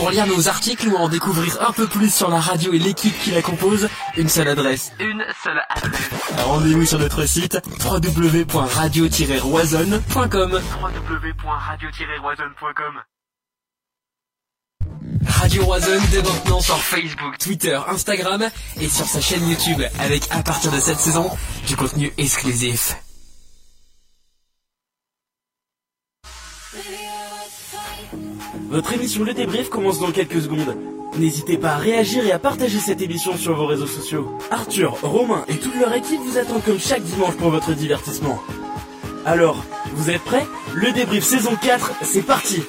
Pour lire nos articles ou en découvrir un peu plus sur la radio et l'équipe qui la compose, une seule adresse. Une seule adresse. Rendez-vous sur notre site www.radio-roisonne.com www.radio-roisonne.com Radio Roisonne dès maintenant sur Facebook, Twitter, Instagram et sur sa chaîne YouTube avec à partir de cette saison du contenu exclusif. Votre émission Le Débrief commence dans quelques secondes. N'hésitez pas à réagir et à partager cette émission sur vos réseaux sociaux. Arthur, Romain et toute leur équipe vous attendent comme chaque dimanche pour votre divertissement. Alors, vous êtes prêts? Le Débrief saison 4, c'est parti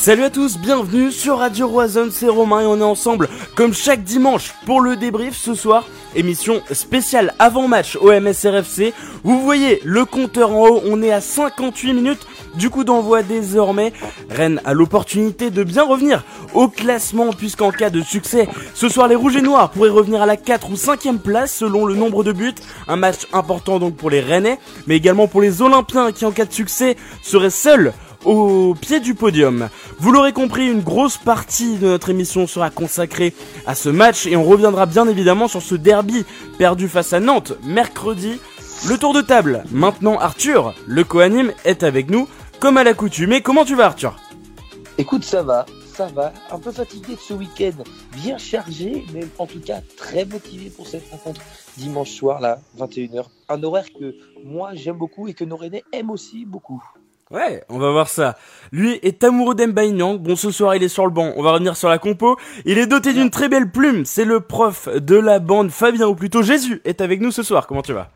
Salut à tous, bienvenue sur Radio Roison, c'est Romain et on est ensemble comme chaque dimanche pour le débrief ce soir. Émission spéciale avant-match au MSRFC. Vous voyez le compteur en haut, on est à 58 minutes du coup d'envoi désormais. Rennes a l'opportunité de bien revenir au classement puisqu'en cas de succès, ce soir les Rouges et Noirs pourraient revenir à la 4 ou 5ème place selon le nombre de buts. Un match important donc pour les Rennais, mais également pour les Olympiens qui en cas de succès seraient seuls au pied du podium. Vous l'aurez compris, une grosse partie de notre émission sera consacrée à ce match et on reviendra bien évidemment sur ce derby perdu face à Nantes mercredi. Le tour de table. Maintenant Arthur, le co-anime, est avec nous comme à l'accoutumée. Comment tu vas Arthur? Écoute, ça va, ça va. Un peu fatigué de ce week-end, bien chargé, mais en tout cas très motivé pour cette rencontre dimanche soir là, 21h. Un horaire que moi j'aime beaucoup et que nos Rennais aiment aussi beaucoup. Ouais, on va voir ça. Lui est amoureux d'Embaïnyang. Bon, ce soir, il est sur le banc. On va revenir sur la compo. Il est doté d'une très belle plume. C'est le prof de la bande, Fabien, ou plutôt Jésus, est avec nous ce soir. Comment tu vas?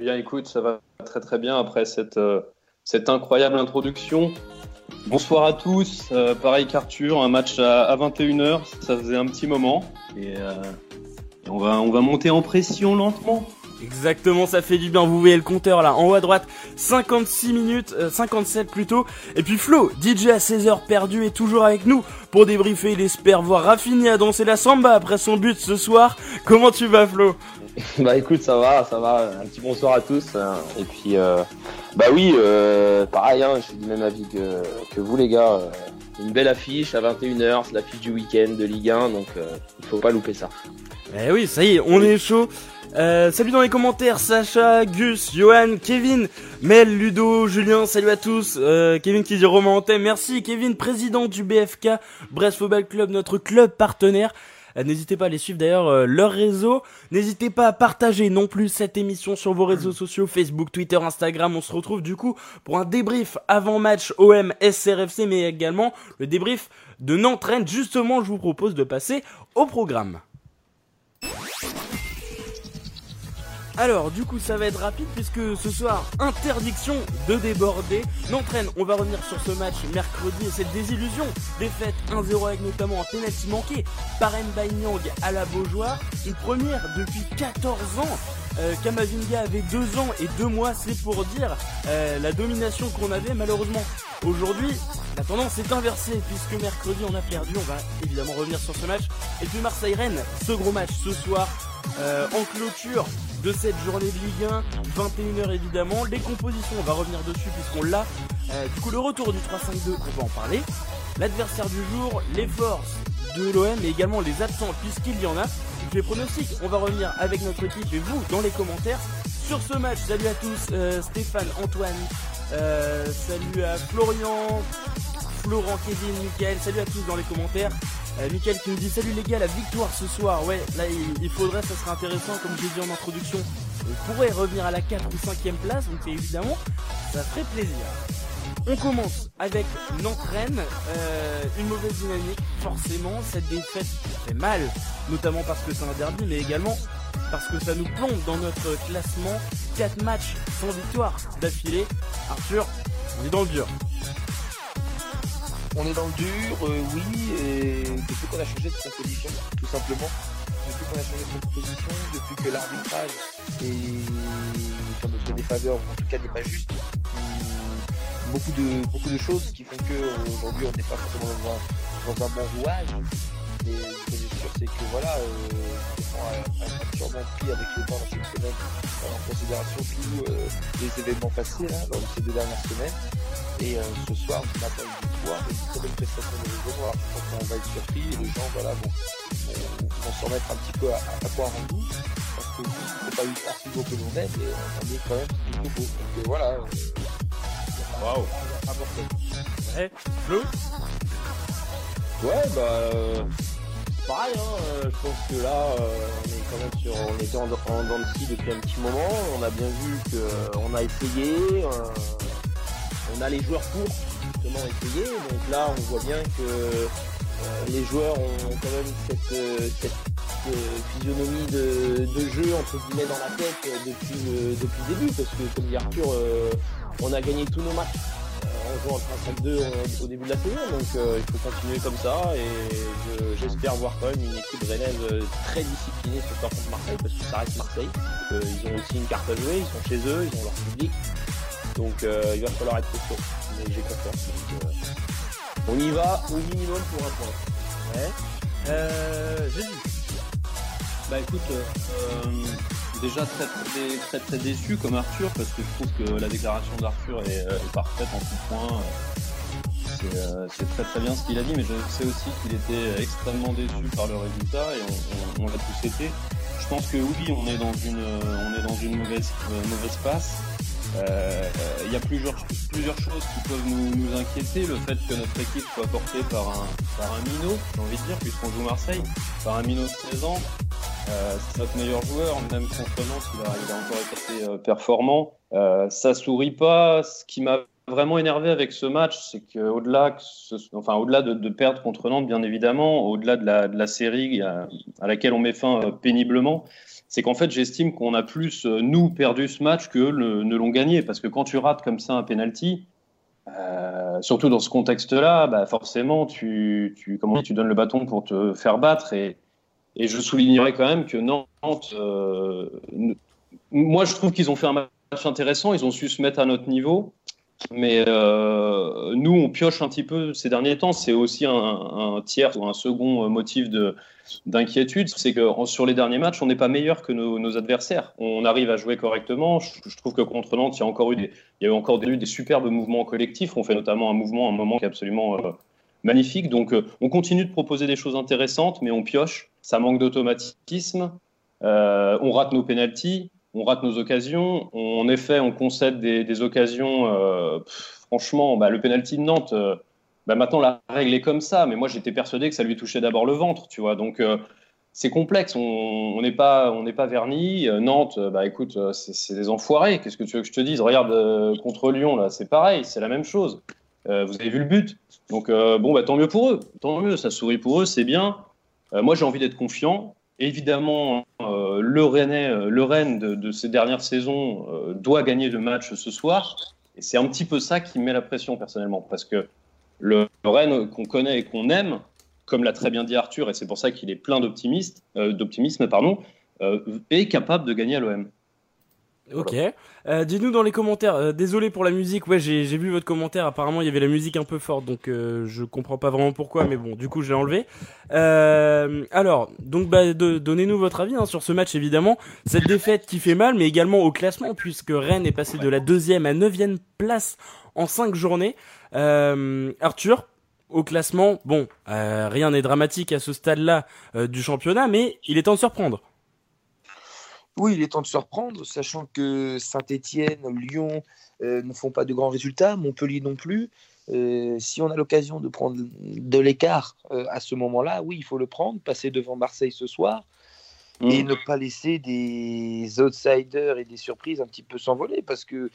Bien, écoute, ça va très très bien après cette, euh, cette incroyable introduction. Bonsoir à tous. Euh, pareil qu'Arthur, un match à, 21h. Ça faisait un petit moment. Euh, et on, va, on va monter en pression lentement. Exactement, ça fait du bien. Vous voyez le compteur là, en haut à droite, 56 minutes, 57 plutôt. Et puis Flo, DJ à 16 heures perdu, est toujours avec nous pour débriefer. Il espère voir Raffini à danser la samba après son but ce soir. Comment tu vas, Flo? Bah écoute, ça va, ça va. Un petit bonsoir à tous. Et puis, euh, bah oui, euh, pareil, hein, je suis du même avis que, que vous les gars. Une belle affiche à 21h, c'est l'affiche du week-end de Ligue 1, donc euh, il faut pas louper ça. Eh oui, ça y est, on est chaud. Euh, salut dans les commentaires, Sacha, Gus, Johan, Kevin, Mel, Ludo, Julien, salut à tous. Euh, Kevin qui dit Romain merci. Kevin, président du BFK, Brest Football Club, notre club partenaire. Euh, N'hésitez pas à les suivre d'ailleurs euh, leur réseau. N'hésitez pas à partager non plus cette émission sur vos réseaux sociaux, Facebook, Twitter, Instagram. On se retrouve du coup pour un débrief avant match OM SRFC, mais également le débrief de Nantes Justement, je vous propose de passer au programme. Alors, du coup, ça va être rapide puisque ce soir, interdiction de déborder. N'entraîne, on va revenir sur ce match mercredi et cette désillusion. Défaite 1-0 avec notamment un penalty manqué par Nyang à la Beaujoire. Une première depuis 14 ans. Euh, Kamavinga avait 2 ans et 2 mois, c'est pour dire euh, la domination qu'on avait. Malheureusement, aujourd'hui, la tendance est inversée puisque mercredi on a perdu. On va évidemment revenir sur ce match. Et puis Marseille-Rennes, ce gros match ce soir euh, en clôture de cette journée de Ligue 1, 21h évidemment. Les compositions, on va revenir dessus puisqu'on l'a. Euh, du coup, le retour du 3-5-2, on va en parler. L'adversaire du jour, les forces de l'OM et également les absents puisqu'il y en a. les pronostics, on va revenir avec notre équipe et vous dans les commentaires sur ce match. Salut à tous, euh, Stéphane, Antoine, euh, salut à Florian, Florent, Kevin, Michael, salut à tous dans les commentaires. Euh, Michael qui nous dit salut les gars, la victoire ce soir. Ouais, là il, faudrait, ça serait intéressant, comme j'ai dit en introduction. On pourrait revenir à la 4 ou 5ème place, donc évidemment, ça ferait plaisir. On commence avec Nantes-Rennes, euh, une mauvaise dynamique, forcément, cette défaite fait mal, notamment parce que c'est un derby, mais également parce que ça nous plombe dans notre classement. 4 matchs sans victoire d'affilée. Arthur, on est dans le dur. On est dans le dur, euh, oui, et depuis qu'on a changé de composition, tout simplement. Depuis qu'on a changé de composition, depuis que l'arbitrage est en notre défaveur, en tout cas n'est pas juste, beaucoup de, beaucoup de choses qui font qu'aujourd'hui on n'est pas forcément dans un, dans un bon rouage. Mais ce qui est sûr, c'est que voilà, euh, on a sûrement pris avec le temps dans cette semaine en considération tous euh, les événements passés là, lors de ces deux dernières semaines. Et euh, ce soir, on attend une victoire et une très prestation de les Alors je pense qu'on va être surpris et les gens voilà, vont, vont, vont s'en mettre un petit peu à, à en goût. Parce que c'est pas une partie que l'on aime, mais on est quand même plutôt beau. Donc euh, voilà. Waouh! Ouais, Flo Ouais, bah. Euh, pareil, hein, euh, je pense que là, euh, on est quand même sur. On était en, en dents de scie depuis un petit moment. On a bien vu qu'on a essayé. on a les joueurs pour justement essayer. Donc là, on voit bien que les joueurs ont quand même cette, cette physionomie de, de jeu entre guillemets dans la tête depuis le, depuis le début. Parce que, comme dit Arthur, euh, on a gagné tous nos matchs euh, en jouant en 5-2 au, au début de la saison. Donc euh, il faut continuer comme ça. Et je- j'espère voir quand même une équipe rennaise euh, très disciplinée ce soir contre Marseille. Parce que ça reste Marseille. Euh, ils ont aussi une carte à jouer. Ils sont chez eux. Ils ont leur public. Donc euh, il va falloir être costaud. Mais j'ai confiance. Donc, euh, on y va au minimum pour un point. Ouais. Euh, Jésus. Bah écoute, euh, déjà très très, très très déçu comme Arthur parce que je trouve que la déclaration d'Arthur est, euh, parfaite en tout point. Euh, C'est très très bien ce qu'il a dit, mais je sais aussi qu'il était extrêmement déçu par le résultat et on, l'a tous été. Je pense que oui, on est dans une euh, on est dans une mauvaise passe. Euh, Il y a plusieurs plusieurs choses qui peuvent nous, nous inquiéter. Le fait que notre équipe soit portée par un par un minot, j'ai envie de dire, puisqu'on joue Marseille, par un minot de 16 ans. Euh, c'est notre meilleur joueur, même contre Nantes, il a, il a encore été euh, performant. Euh, ça sourit pas. Ce qui m'a vraiment énervé avec ce match, c'est qu'au-delà, enfin au-delà de, de perdre contre Nantes, bien évidemment, au-delà de la, de la série à, à laquelle on met fin euh, péniblement, c'est qu'en fait, j'estime qu'on a plus euh, nous perdu ce match que le, ne l'ont gagné, parce que quand tu rates comme ça un penalty. Euh, surtout dans ce contexte-là, bah forcément, tu, tu, comment tu donnes le bâton pour te faire battre. Et, je soulignerai quand même que Nantes, euh, moi je trouve qu'ils ont fait un match intéressant, ils ont su se mettre à notre niveau, mais nous on pioche un petit peu ces derniers temps. C'est aussi un, tiers ou un second motif de d'inquiétude, c'est que sur les derniers matchs, on n'est pas meilleur que nos, adversaires. On arrive à jouer correctement. Je, trouve que contre Nantes, il y a encore eu des, il y a encore des, des superbes mouvements collectifs. On fait notamment un mouvement, un moment qui est absolument euh, magnifique. Donc, euh, on continue de proposer des choses intéressantes, mais on pioche. Ça manque d'automatisme. Euh, on rate nos pénalties, on rate nos occasions. On- en effet, on concède des, occasions. Franchement, bah, le pénalty de Nantes. euh, bah, maintenant, la règle est comme ça, mais moi j'étais persuadé que ça lui touchait d'abord le ventre, tu vois. Donc, euh, c'est complexe. On n'est pas, pas verni. Euh, Nantes, bah écoute, c'est des enfoirés. Qu'est-ce que tu veux que je te dise? Regarde contre Lyon là, c'est pareil, c'est la même chose. Vous avez vu le but. Donc bon, bah tant mieux pour eux. Tant mieux, ça sourit pour eux, c'est bien. Moi, j'ai envie d'être confiant. Évidemment, le Rennes de, ces dernières saisons doit gagner le match ce soir. Et c'est un petit peu ça qui me met la pression personnellement, parce que le Rennes qu'on connaît et qu'on aime, comme l'a très bien dit Arthur, et c'est pour ça qu'il est plein d'optimisme, euh, d'optimisme, euh, est capable de gagner à l'OM. Ok. Euh, Dites-nous dans les commentaires. euh, désolé pour la musique. Ouais, j'ai vu votre commentaire. Apparemment, il y avait la musique un peu forte, donc euh, je comprends pas vraiment pourquoi, mais bon, du coup, je l'ai enlevé. Euh, alors, donc, bah, donnez-nous votre avis hein, sur ce match, évidemment. Cette défaite qui fait mal, mais également au classement, puisque Rennes est passé de la deuxième à neuvième place en cinq journées. Euh, Arthur, au classement, bon, euh, rien n'est dramatique à ce stade-là du championnat, mais il est temps de surprendre. Oui, il est temps de se reprendre, sachant que Saint-Étienne, Lyon euh, ne font pas de grands résultats, Montpellier non plus. Euh, si on a l'occasion de prendre de l'écart euh, à ce moment-là, oui, il faut le prendre, passer devant Marseille ce soir et Mmh. ne pas laisser des outsiders et des surprises un petit peu s'envoler parce que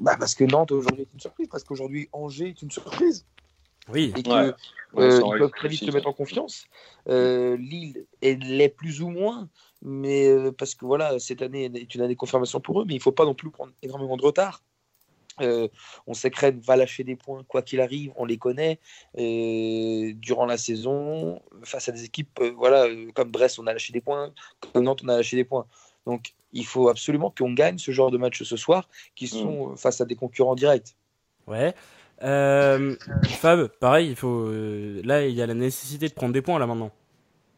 bah parce que Nantes aujourd'hui est une surprise, parce qu'aujourd'hui Angers est une surprise Oui. et que Ouais. Euh, ils peuvent très vite se mettre en confiance. Euh, Lille, elle l'est plus ou moins, mais euh, parce que voilà, cette année est une année de confirmation pour eux, mais il ne faut pas non plus prendre énormément de retard. Euh, on sait que Rennes va lâcher des points, quoi qu'il arrive, on les connaît. euh, durant la saison, face à des équipes euh, voilà, euh, comme Brest, on a lâché des points, comme Nantes, on a lâché des points. Donc il faut absolument qu'on gagne ce genre de match ce soir, qui sont euh, face à des concurrents directs. Ouais. Euh, Fab, pareil, il faut. euh, là, il y a la nécessité de prendre des points là maintenant.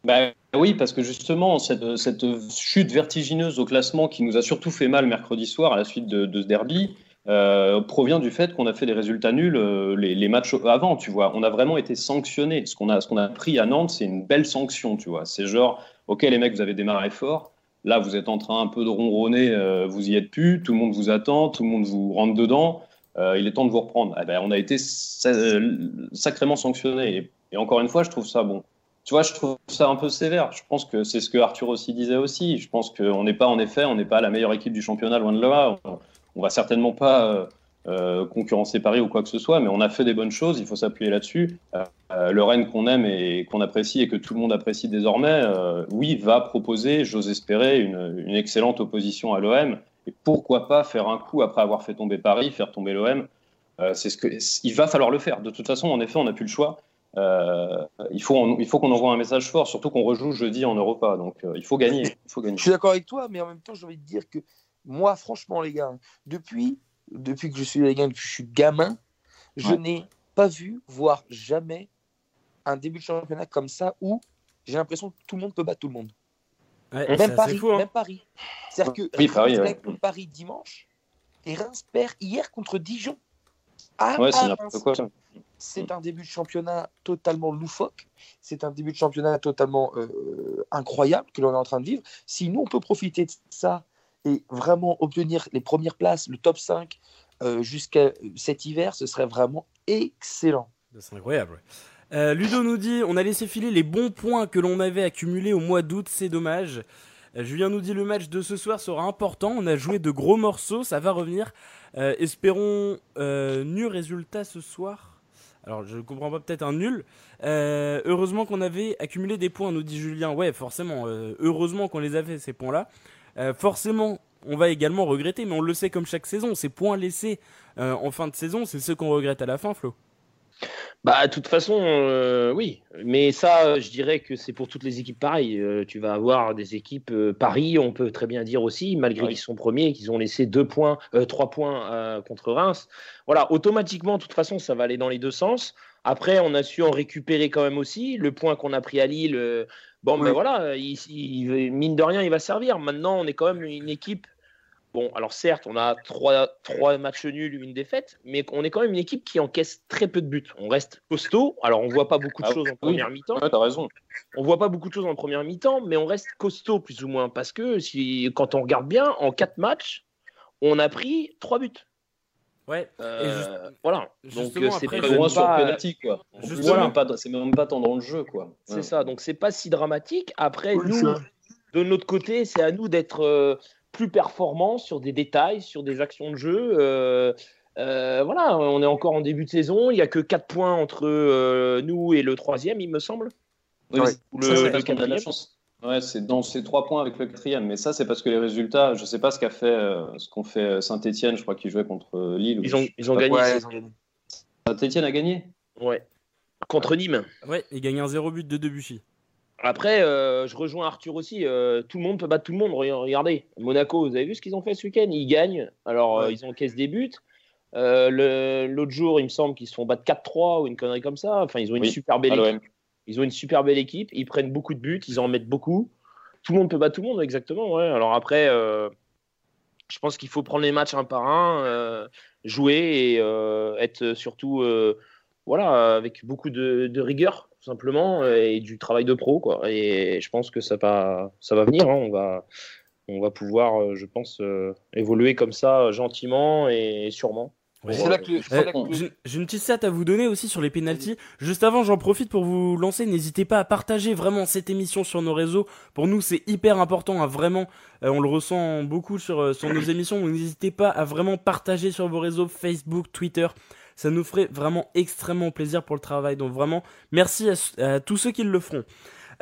Bah, oui, parce que justement, cette, cette chute vertigineuse au classement qui nous a surtout fait mal mercredi soir à la suite de, ce derby euh, provient du fait qu'on a fait des résultats nuls les, les matchs avant, tu vois. On a vraiment été sanctionné. Ce qu'on a, ce a pris à Nantes, c'est une belle sanction, tu vois. C'est genre, ok les mecs, vous avez démarré fort. Là, vous êtes en train un peu de ronronner, vous y êtes plus, tout le monde vous attend, tout le monde vous rentre dedans. Euh, il est temps de vous reprendre. Eh ben, on a été sa- sacrément sanctionné. Et, encore une fois, je trouve ça bon. Tu vois, je trouve ça un peu sévère. Je pense que c'est ce que Arthur aussi disait aussi. Je pense qu'on n'est pas, en effet, on n'est pas la meilleure équipe du championnat, loin de là. On, on va certainement pas euh, euh, concurrencer Paris ou quoi que ce soit, mais on a fait des bonnes choses. Il faut s'appuyer là-dessus. Le Rennes qu'on aime et qu'on apprécie et que tout le monde apprécie désormais, oui, va proposer, j'ose espérer, une excellente opposition à l'OM. Et pourquoi pas faire un coup après avoir fait tomber Paris, faire tomber l'OM euh, C'est ce que il va falloir le faire. De toute façon, en effet, on n'a plus le choix. Euh, il faut, il faut qu'on envoie un message fort, surtout qu'on rejoue jeudi en Europa. Donc, euh, il faut gagner. Il faut gagner. Je suis d'accord avec toi, mais en même temps, j'ai envie de dire que moi, franchement, les gars, depuis, depuis que je suis les gars, depuis que je suis gamin, je Ouais. n'ai pas vu, voire jamais, un début de championnat comme ça où j'ai l'impression que tout le monde peut battre tout le monde. Ouais, c'est Même assez Paris, fou, hein. même Paris. C'est-à-dire que Oui, Reims Paris, ouais. contre Paris dimanche et Reims perd hier contre Dijon. À- Ouais, c'est un début de championnat totalement loufoque. C'est un début de championnat totalement euh, incroyable que l'on est en train de vivre. Si nous, on peut profiter de ça et vraiment obtenir les premières places, le top 5 euh, jusqu'à cet hiver, ce serait vraiment excellent. C'est incroyable. ouais. Euh, Ludo nous dit on a laissé filer les bons points que l'on avait accumulés au mois d'août, c'est dommage. Euh, Julien nous dit le match de ce soir sera important. On a joué de gros morceaux, ça va revenir. Euh, espérons nul résultat ce soir. Alors je comprends pas peut-être un nul. Heureusement qu'on avait accumulé des points, nous dit Julien. Ouais, forcément. heureusement qu'on les a fait ces points-là. Forcément, on va également regretter, mais on le sait comme chaque saison. Ces points laissés en fin de saison, c'est ceux qu'on regrette à la fin, Flo. Bah, de toute façon, euh, oui. Mais ça, euh, je dirais que c'est pour toutes les équipes pareil. Euh, tu vas avoir des équipes euh, Paris, on peut très bien dire aussi, malgré Oui. qu'ils sont premiers, qu'ils ont laissé deux points, euh, trois points euh, contre Reims. Voilà, automatiquement, de toute façon, ça va aller dans les deux sens. Après, on a su en récupérer quand même aussi. Le point qu'on a pris à Lille, bon, Oui. ben voilà, il, il- mine de rien, il va servir. Maintenant, on est quand même une équipe. Bon, alors certes, on a trois, trois matchs nuls, une défaite, mais on est quand même une équipe qui encaisse très peu de buts. On reste costaud. Alors, on voit pas beaucoup de Ah choses en première mi-temps. Ouais, t'as raison. On voit pas beaucoup de choses en première mi-temps, mais on reste costaud plus ou moins parce que si, quand on regarde bien, en quatre matchs, on a pris trois buts. Ouais. Euh, juste- voilà. Donc euh, c'est pas- sur penalty, quoi. Justement. c'est même pas, c'est même pas tant dans le jeu, quoi. C'est Ouais. ça, donc c'est pas si dramatique. Après, Oui, nous, ça. de notre côté, c'est à nous d'être euh, plus performants sur des détails, sur des actions de jeu. Euh, euh, voilà, on est encore en début de saison. Il n'y a que 4 points entre euh, nous et le troisième, il me semble. Oui, Ouais. mais Ou ça, le- c'est le parce qu'on a de la quatrième. chance. Ouais, c'est dans ces trois points avec le quatrième. Mais ça, c'est parce que les résultats, je sais pas ce qu'a fait, ce qu'ont fait Saint-Etienne, je crois qu'ils jouaient contre Lille. ou Ils ont, je sais ils ont pas. gagné. Ouais, ils ont gagné. Saint-Etienne a gagné? Ouais. Contre Nîmes. Ouais, il gagne un 0 but de Debuchy. Après, euh, je rejoins Arthur aussi. euh, tout le monde peut battre tout le monde. Re- Regardez, Monaco, vous avez vu ce qu'ils ont fait ce week-end? Ils gagnent. Alors, euh, Ouais. ils encaissent des buts. Euh, L'autre jour, il me semble qu'ils se font battre 4-3 ou une connerie comme ça. Enfin, ils ont une Oui, super belle équipe. Ils ont une super belle équipe. Ils prennent beaucoup de buts. Ils en mettent beaucoup. Tout le monde peut battre tout le monde, exactement. Ouais. Alors après, euh, je pense qu'il faut prendre les matchs un par un, euh, jouer et euh, être surtout, euh, voilà, avec beaucoup de, de rigueur, tout simplement, euh, et du travail de pro, quoi. Et je pense que ça va, ça va venir. hein. On va, on va pouvoir, euh, je pense, euh, évoluer comme ça, gentiment et sûrement. Ouais. C'est là que, je Euh, que- J'ai une petite stat à vous donner aussi sur les pénalties. Juste avant, j'en profite pour vous lancer. N'hésitez pas à partager vraiment cette émission sur nos réseaux. Pour nous, c'est hyper important. hein, vraiment, Euh, on le ressent beaucoup sur, sur nos émissions. Donc, n'hésitez pas à vraiment partager sur vos réseaux Facebook, Twitter. Ça nous ferait vraiment extrêmement plaisir pour le travail. Donc vraiment, merci à, tous ceux qui le feront.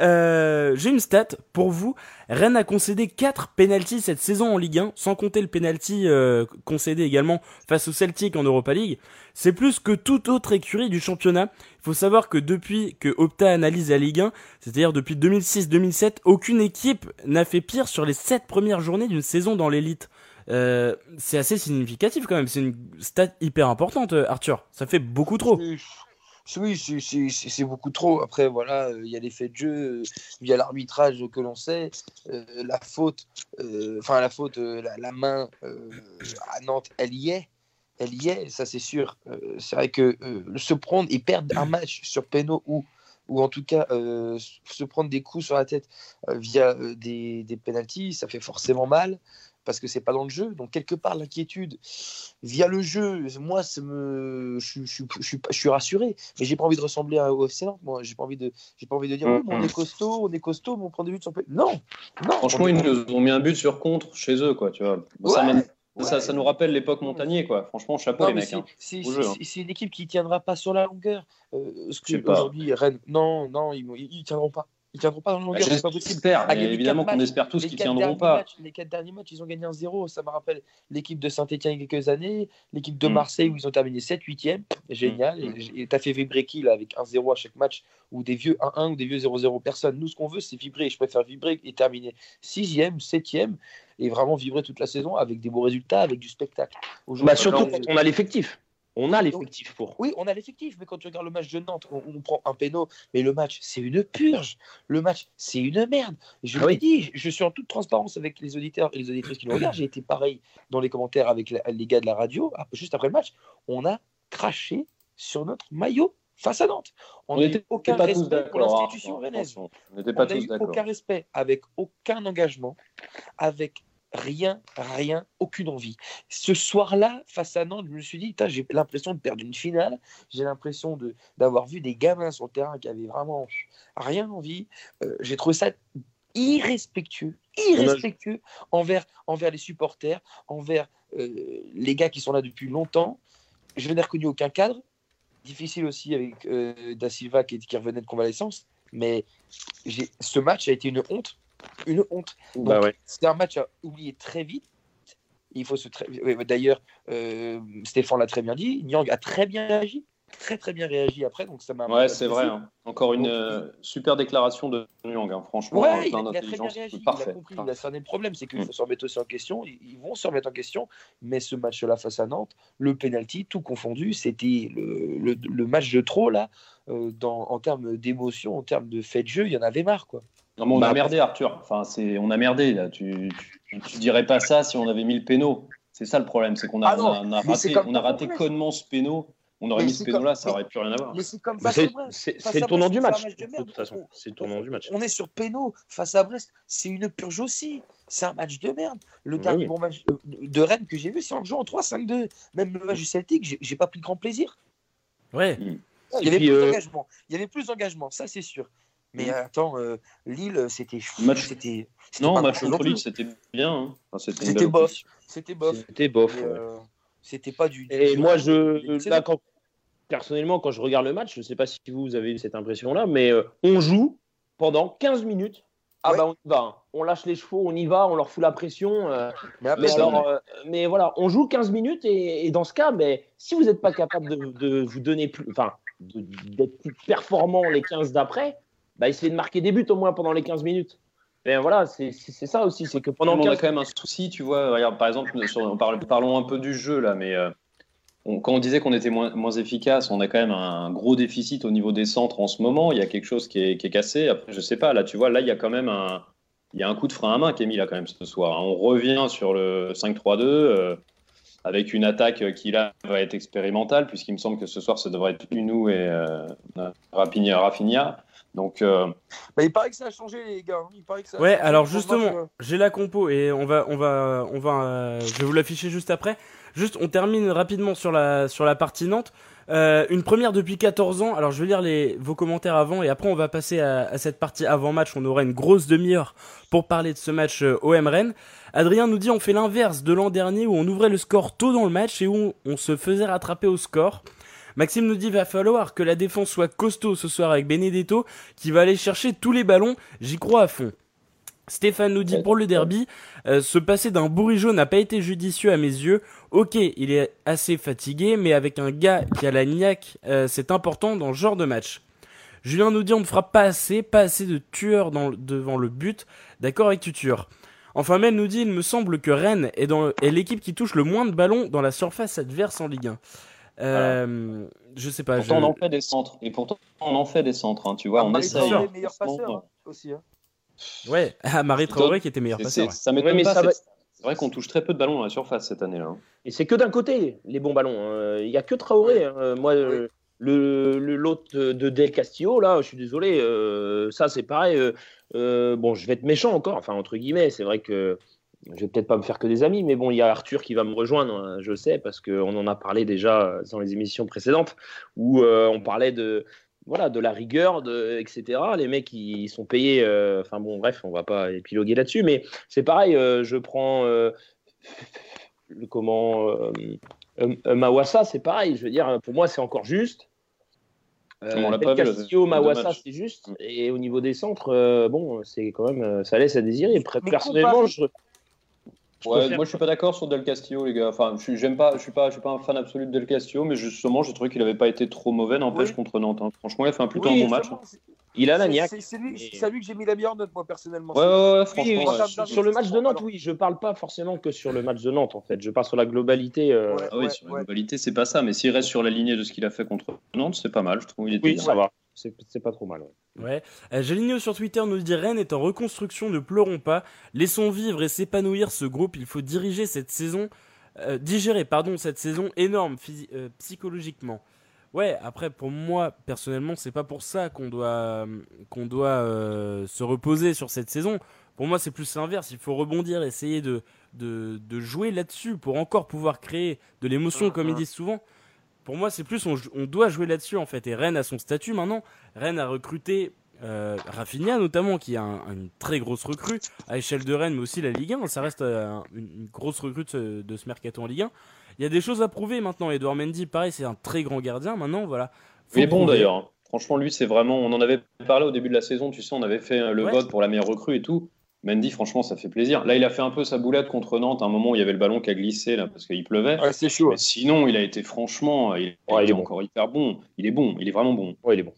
Euh, J'ai une stat pour vous. Rennes a concédé 4 pénalties cette saison en Ligue 1, sans compter le penalty euh, concédé également face au Celtic en Europa League. C'est plus que toute autre écurie du championnat. Il faut savoir que depuis que Opta analyse la Ligue 1, c'est-à-dire depuis 2006-2007, aucune équipe n'a fait pire sur les 7 premières journées d'une saison dans l'élite. Euh, c'est assez significatif quand même. C'est une stat hyper importante, euh, Arthur. Ça fait beaucoup trop. Oui, c'est beaucoup trop. Après, voilà, euh, il y a l'effet de jeu, il y a l'arbitrage que l'on sait, la faute, enfin la faute, la, main à Nantes, elle y est, elle y est, ça c'est sûr. c'est vrai que se prendre et perdre un match sur Peno ou ou en tout cas se prendre des coups sur la tête via des, des pénalties, ça fait forcément mal parce que c'est pas dans le jeu. Donc quelque part l'inquiétude via le jeu, moi ça me, je, je, je, je suis rassuré, mais j'ai pas envie de ressembler à UFC Nantes. Moi, j'ai pas envie de, j'ai pas envie de dire oui, on est costaud, on est costaud, mais on prend des buts sur non, non. Franchement, ils nous ont mis un but sur contre chez eux, quoi. Tu vois. Ça, ça, nous rappelle l'époque Montagnier, quoi. Franchement, chapeau les mecs. Hein. Hein. C'est une équipe qui tiendra pas sur la longueur. Euh, ce que aujourd'hui, Rennes, non, non, ils, ils tiendront pas. Ils tiendront pas dans le longueur, c'est pas possible. évidemment qu'on espère tous qu'ils tiendront pas. les quatre derniers matchs, ils ont gagné un 0 Ça me rappelle l'équipe de Saint-Etienne il y a quelques années, l'équipe de mm. Marseille où ils ont terminé 7 8e. Génial. Mm. Et tu as fait vibrer qui là, avec un 0 à chaque match ou des vieux 1-1 ou des vieux 0-0 Personne. Nous, ce qu'on veut, c'est vibrer. Je préfère vibrer et terminer 6e, 7e et vraiment vibrer toute la saison avec des beaux résultats, avec du spectacle. Bah, surtout quand on a l'effectif. On a l'effectif pour. Oui, on a l'effectif, mais quand tu regardes le match de Nantes, on, prend un péno, mais le match, c'est une purge. Le match, c'est une merde. Je ah dit, je suis en toute transparence avec les auditeurs et les auditrices qui nous regardent. J'ai été pareil dans les commentaires avec les gars de la radio, ah, juste après le match. On a craché sur notre maillot face à Nantes. On n'a aucun respect pour l'institution rennaise. On n'était pas tous d'accord. Aucun respect, avec aucun engagement, avec rien, rien, aucune envie. Ce soir-là, face à Nantes, je me suis dit, j'ai l'impression de perdre une finale, j'ai l'impression d'avoir vu des gamins sur le terrain qui avaient vraiment rien envie. Euh, j'ai trouvé ça irrespectueux, irrespectueux envers, envers les supporters, envers euh, les gars qui sont là depuis longtemps. Je n'ai reconnu aucun cadre. Difficile aussi avec euh, Da Silva qui, qui revenait de convalescence. Mais ce match a été une honte une honte. Bah c'est un match à oublier très vite. Il faut se D'ailleurs, euh, Stéphane l'a très bien dit. Nyang a très bien réagi, très très bien réagi après. Donc ça m'a. Ouais, c'est vrai. Hein. Encore une euh, super déclaration de Nyang. Hein. Franchement, ouais, il, a, très bien réagi. Parfait. Il a compris. Il a cerné le problème, c'est qu'il mm. faut se remettre aussi en question. Ils, vont se remettre en question. Mais ce match-là face à Nantes, le penalty, tout confondu, c'était le, le, match de trop là. Euh, dans, en termes d'émotion, en termes de fait de jeu, il y en avait marre quoi. Non, on a bah, merdé, Arthur. Enfin, c'est, on a merdé. Là. Tu, tu, dirais pas ça si on avait mis le péno. C'est ça le problème, c'est qu'on a, ah on a, raté, on a raté connement ce péno. On aurait mis ce péno là, ça aurait plus rien à voir. Mais c'est comme C'est le tournant du match. De, toute façon, c'est le tournant du match. On est sur péno face à Brest. C'est une purge aussi. C'est un match de merde. Le dernier bon match de Rennes que j'ai vu, c'est en jeu en 3-5-2. Même le match du Celtic, j'ai pas pris grand plaisir. Ouais. Il y avait plus euh, d'engagement. Il y avait plus d'engagement, ça c'est sûr. Mais mm. attends, euh, Lille, c'était match... c'était Non, match contre Lille, c'était bien. Hein. c'était bof. C'était bof. C'était bof. Euh, c'était pas du. Et moi, je. Là, quand... Personnellement, quand je regarde le match, je ne sais pas si vous avez eu cette impression-là, mais euh, on joue pendant 15 minutes. Ah bah on y va, hein. on lâche les chevaux, on y va, on leur fout la pression. mais, mais, voilà, on joue 15 minutes et, dans ce cas, mais si vous n'êtes pas capable de, de, vous donner plus, enfin, d'être plus performant les 15 d'après, bah, essayer de marquer des buts au moins pendant les 15 minutes. Mais voilà, c'est ça aussi, c'est que pendant. On a quand même un souci, tu vois. Regarde, par exemple, parlons un peu du jeu là, mais euh, quand on disait qu'on était moins, moins, efficace, on a quand même un gros déficit au niveau des centres en ce moment. Il y a quelque chose qui est, qui est cassé. Après, je sais pas, là, tu vois, là, il y a quand même un, il y a un coup de frein à main qui est mis là quand même ce soir. On revient sur le 5-3-2 euh, avec une attaque qui là va être expérimentale puisqu'il me semble que ce soir ça devrait être Unou et euh, Rafinha. Donc, euh... bah, il paraît que ça a changé, les gars. Il paraît que ça ouais, alors justement, j'ai la compo et on va, on va, on va, euh, je vais vous l'afficher juste après. Juste, on termine rapidement sur la, sur la partie Nantes. Euh, une première depuis 14 ans. Alors, je vais lire les, vos commentaires avant et après, on va passer à, à cette partie avant match. On aura une grosse demi-heure pour parler de ce match euh, OM Rennes. Adrien nous dit on fait l'inverse de l'an dernier où on ouvrait le score tôt dans le match et où on se faisait rattraper au score. Maxime nous dit va falloir que la défense soit costaud ce soir avec Benedetto qui va aller chercher tous les ballons. J'y crois à fond. Stéphane nous dit pour le derby, euh, se passer d'un bourrigeau n'a pas été judicieux à mes yeux. Ok, il est assez fatigué, mais avec un gars qui a la niaque, euh, c'est important dans ce genre de match. Julien nous dit on ne fera pas assez, pas assez de tueurs devant le but. D'accord avec Tutur. Enfin, Mel nous dit il me semble que Rennes est, est l'équipe qui touche le moins de ballons dans la surface adverse en Ligue 1. Euh, Je sais pas. Pourtant, je- on en fait des centres. Et pourtant, on en fait des centres. hein, tu vois, on Marie essaye. Traoré, meilleur Franchement, passeur hein, aussi. hein. Ouais, ah, Marie Traoré qui était meilleur passeur. ouais. Ça m'étonne Ouais, mais pas. ça va- C'est vrai qu'on touche très peu de ballons dans la surface cette année-là. hein. Et c'est que d'un côté, les bons ballons. Il n'y a que Traoré. hein. Moi, euh, le le- l'autre de, de Del Castillo, là, je suis désolé. euh, ça, c'est pareil. euh, euh, bon, je vais être méchant encore, enfin, entre guillemets. C'est vrai que je vais peut-être pas me faire que des amis, mais bon, il y a Arthur qui va me rejoindre, hein, je sais, parce qu'on en a parlé déjà dans les émissions précédentes, où euh, on parlait de. Voilà, de la rigueur, de, etc. Les mecs, ils sont payés. euh, Enfin bon, bref, on va pas épiloguer là-dessus, mais c'est pareil. euh, je prends euh, le comment euh, euh, euh, Mawassa, c'est pareil. Je veux dire, pour moi, c'est encore juste. Euh, On l'a Del pas vu, Castillo, le Mawassa, c'est juste. Et au niveau des centres, euh, bon, c'est quand même, euh, ça laisse à désirer. Mais Personnellement, je, je Ouais, préfère- moi je suis pas d'accord sur Del Castillo les gars. Enfin, je suis, j'aime pas, je suis pas, je suis pas un fan absolu de Del Castillo, mais justement j'ai trouvé qu'il avait pas été trop mauvais n'empêche Oui. contre Nantes. hein. Franchement, il a fait un plutôt Oui, un bon match. c'est- il a la niaque. C'est lui, Et- lui que j'ai mis la meilleure note, moi, personnellement. Ouais, ouais, ouais, Oui, franchement. oui, ouais. en termes sur, sur le match de Nantes, Alors- oui, je parle pas forcément que sur le match de Nantes, en fait. Je parle sur la globalité. euh, Ouais. Ah oui, sur la ouais. globalité, c'est pas ça, mais s'il reste sur la lignée de ce qu'il a fait contre Nantes, c'est pas mal, je trouve. Il était Oui, bien. ça va. C'est pas trop mal. ouais. Ouais. Euh, Géligno sur Twitter nous dit Rennes est en reconstruction, ne pleurons pas. Laissons vivre et s'épanouir ce groupe. Il faut diriger cette saison, euh, digérer pardon cette saison énorme euh, psychologiquement. Ouais. Après pour moi personnellement c'est pas pour ça qu'on doit qu'on doit euh, se reposer sur cette saison. Pour moi c'est plus l'inverse. Il faut rebondir, essayer de de, de jouer là-dessus pour encore pouvoir créer de l'émotion comme ils disent souvent. Pour moi, c'est plus on, on doit jouer là-dessus en fait. Et Rennes a son statut maintenant. Rennes a recruté euh, Rafinha notamment, qui est un- une très grosse recrue à échelle de Rennes, mais aussi la Ligue 1. Ça reste euh, une, grosse recrue de ce, de ce mercato en Ligue 1. Il y a des choses à prouver maintenant. Edouard Mendy, pareil, c'est un très grand gardien. Maintenant, voilà. Faut est bon prouver. d'ailleurs. Franchement, lui, c'est vraiment. On en avait parlé au début de la saison, tu sais, on avait fait euh, le Ouais. vote pour la meilleure recrue et tout. Mendy, franchement, ça fait plaisir. Là, il a fait un peu sa boulette contre Nantes à un moment où il y avait le ballon qui a glissé là parce qu'il pleuvait. Ouais, c'est chaud. Mais sinon, il a été franchement, il, Ouais, il il est est bon. encore hyper bon. Il est bon, il est vraiment bon. Ouais, il est bon.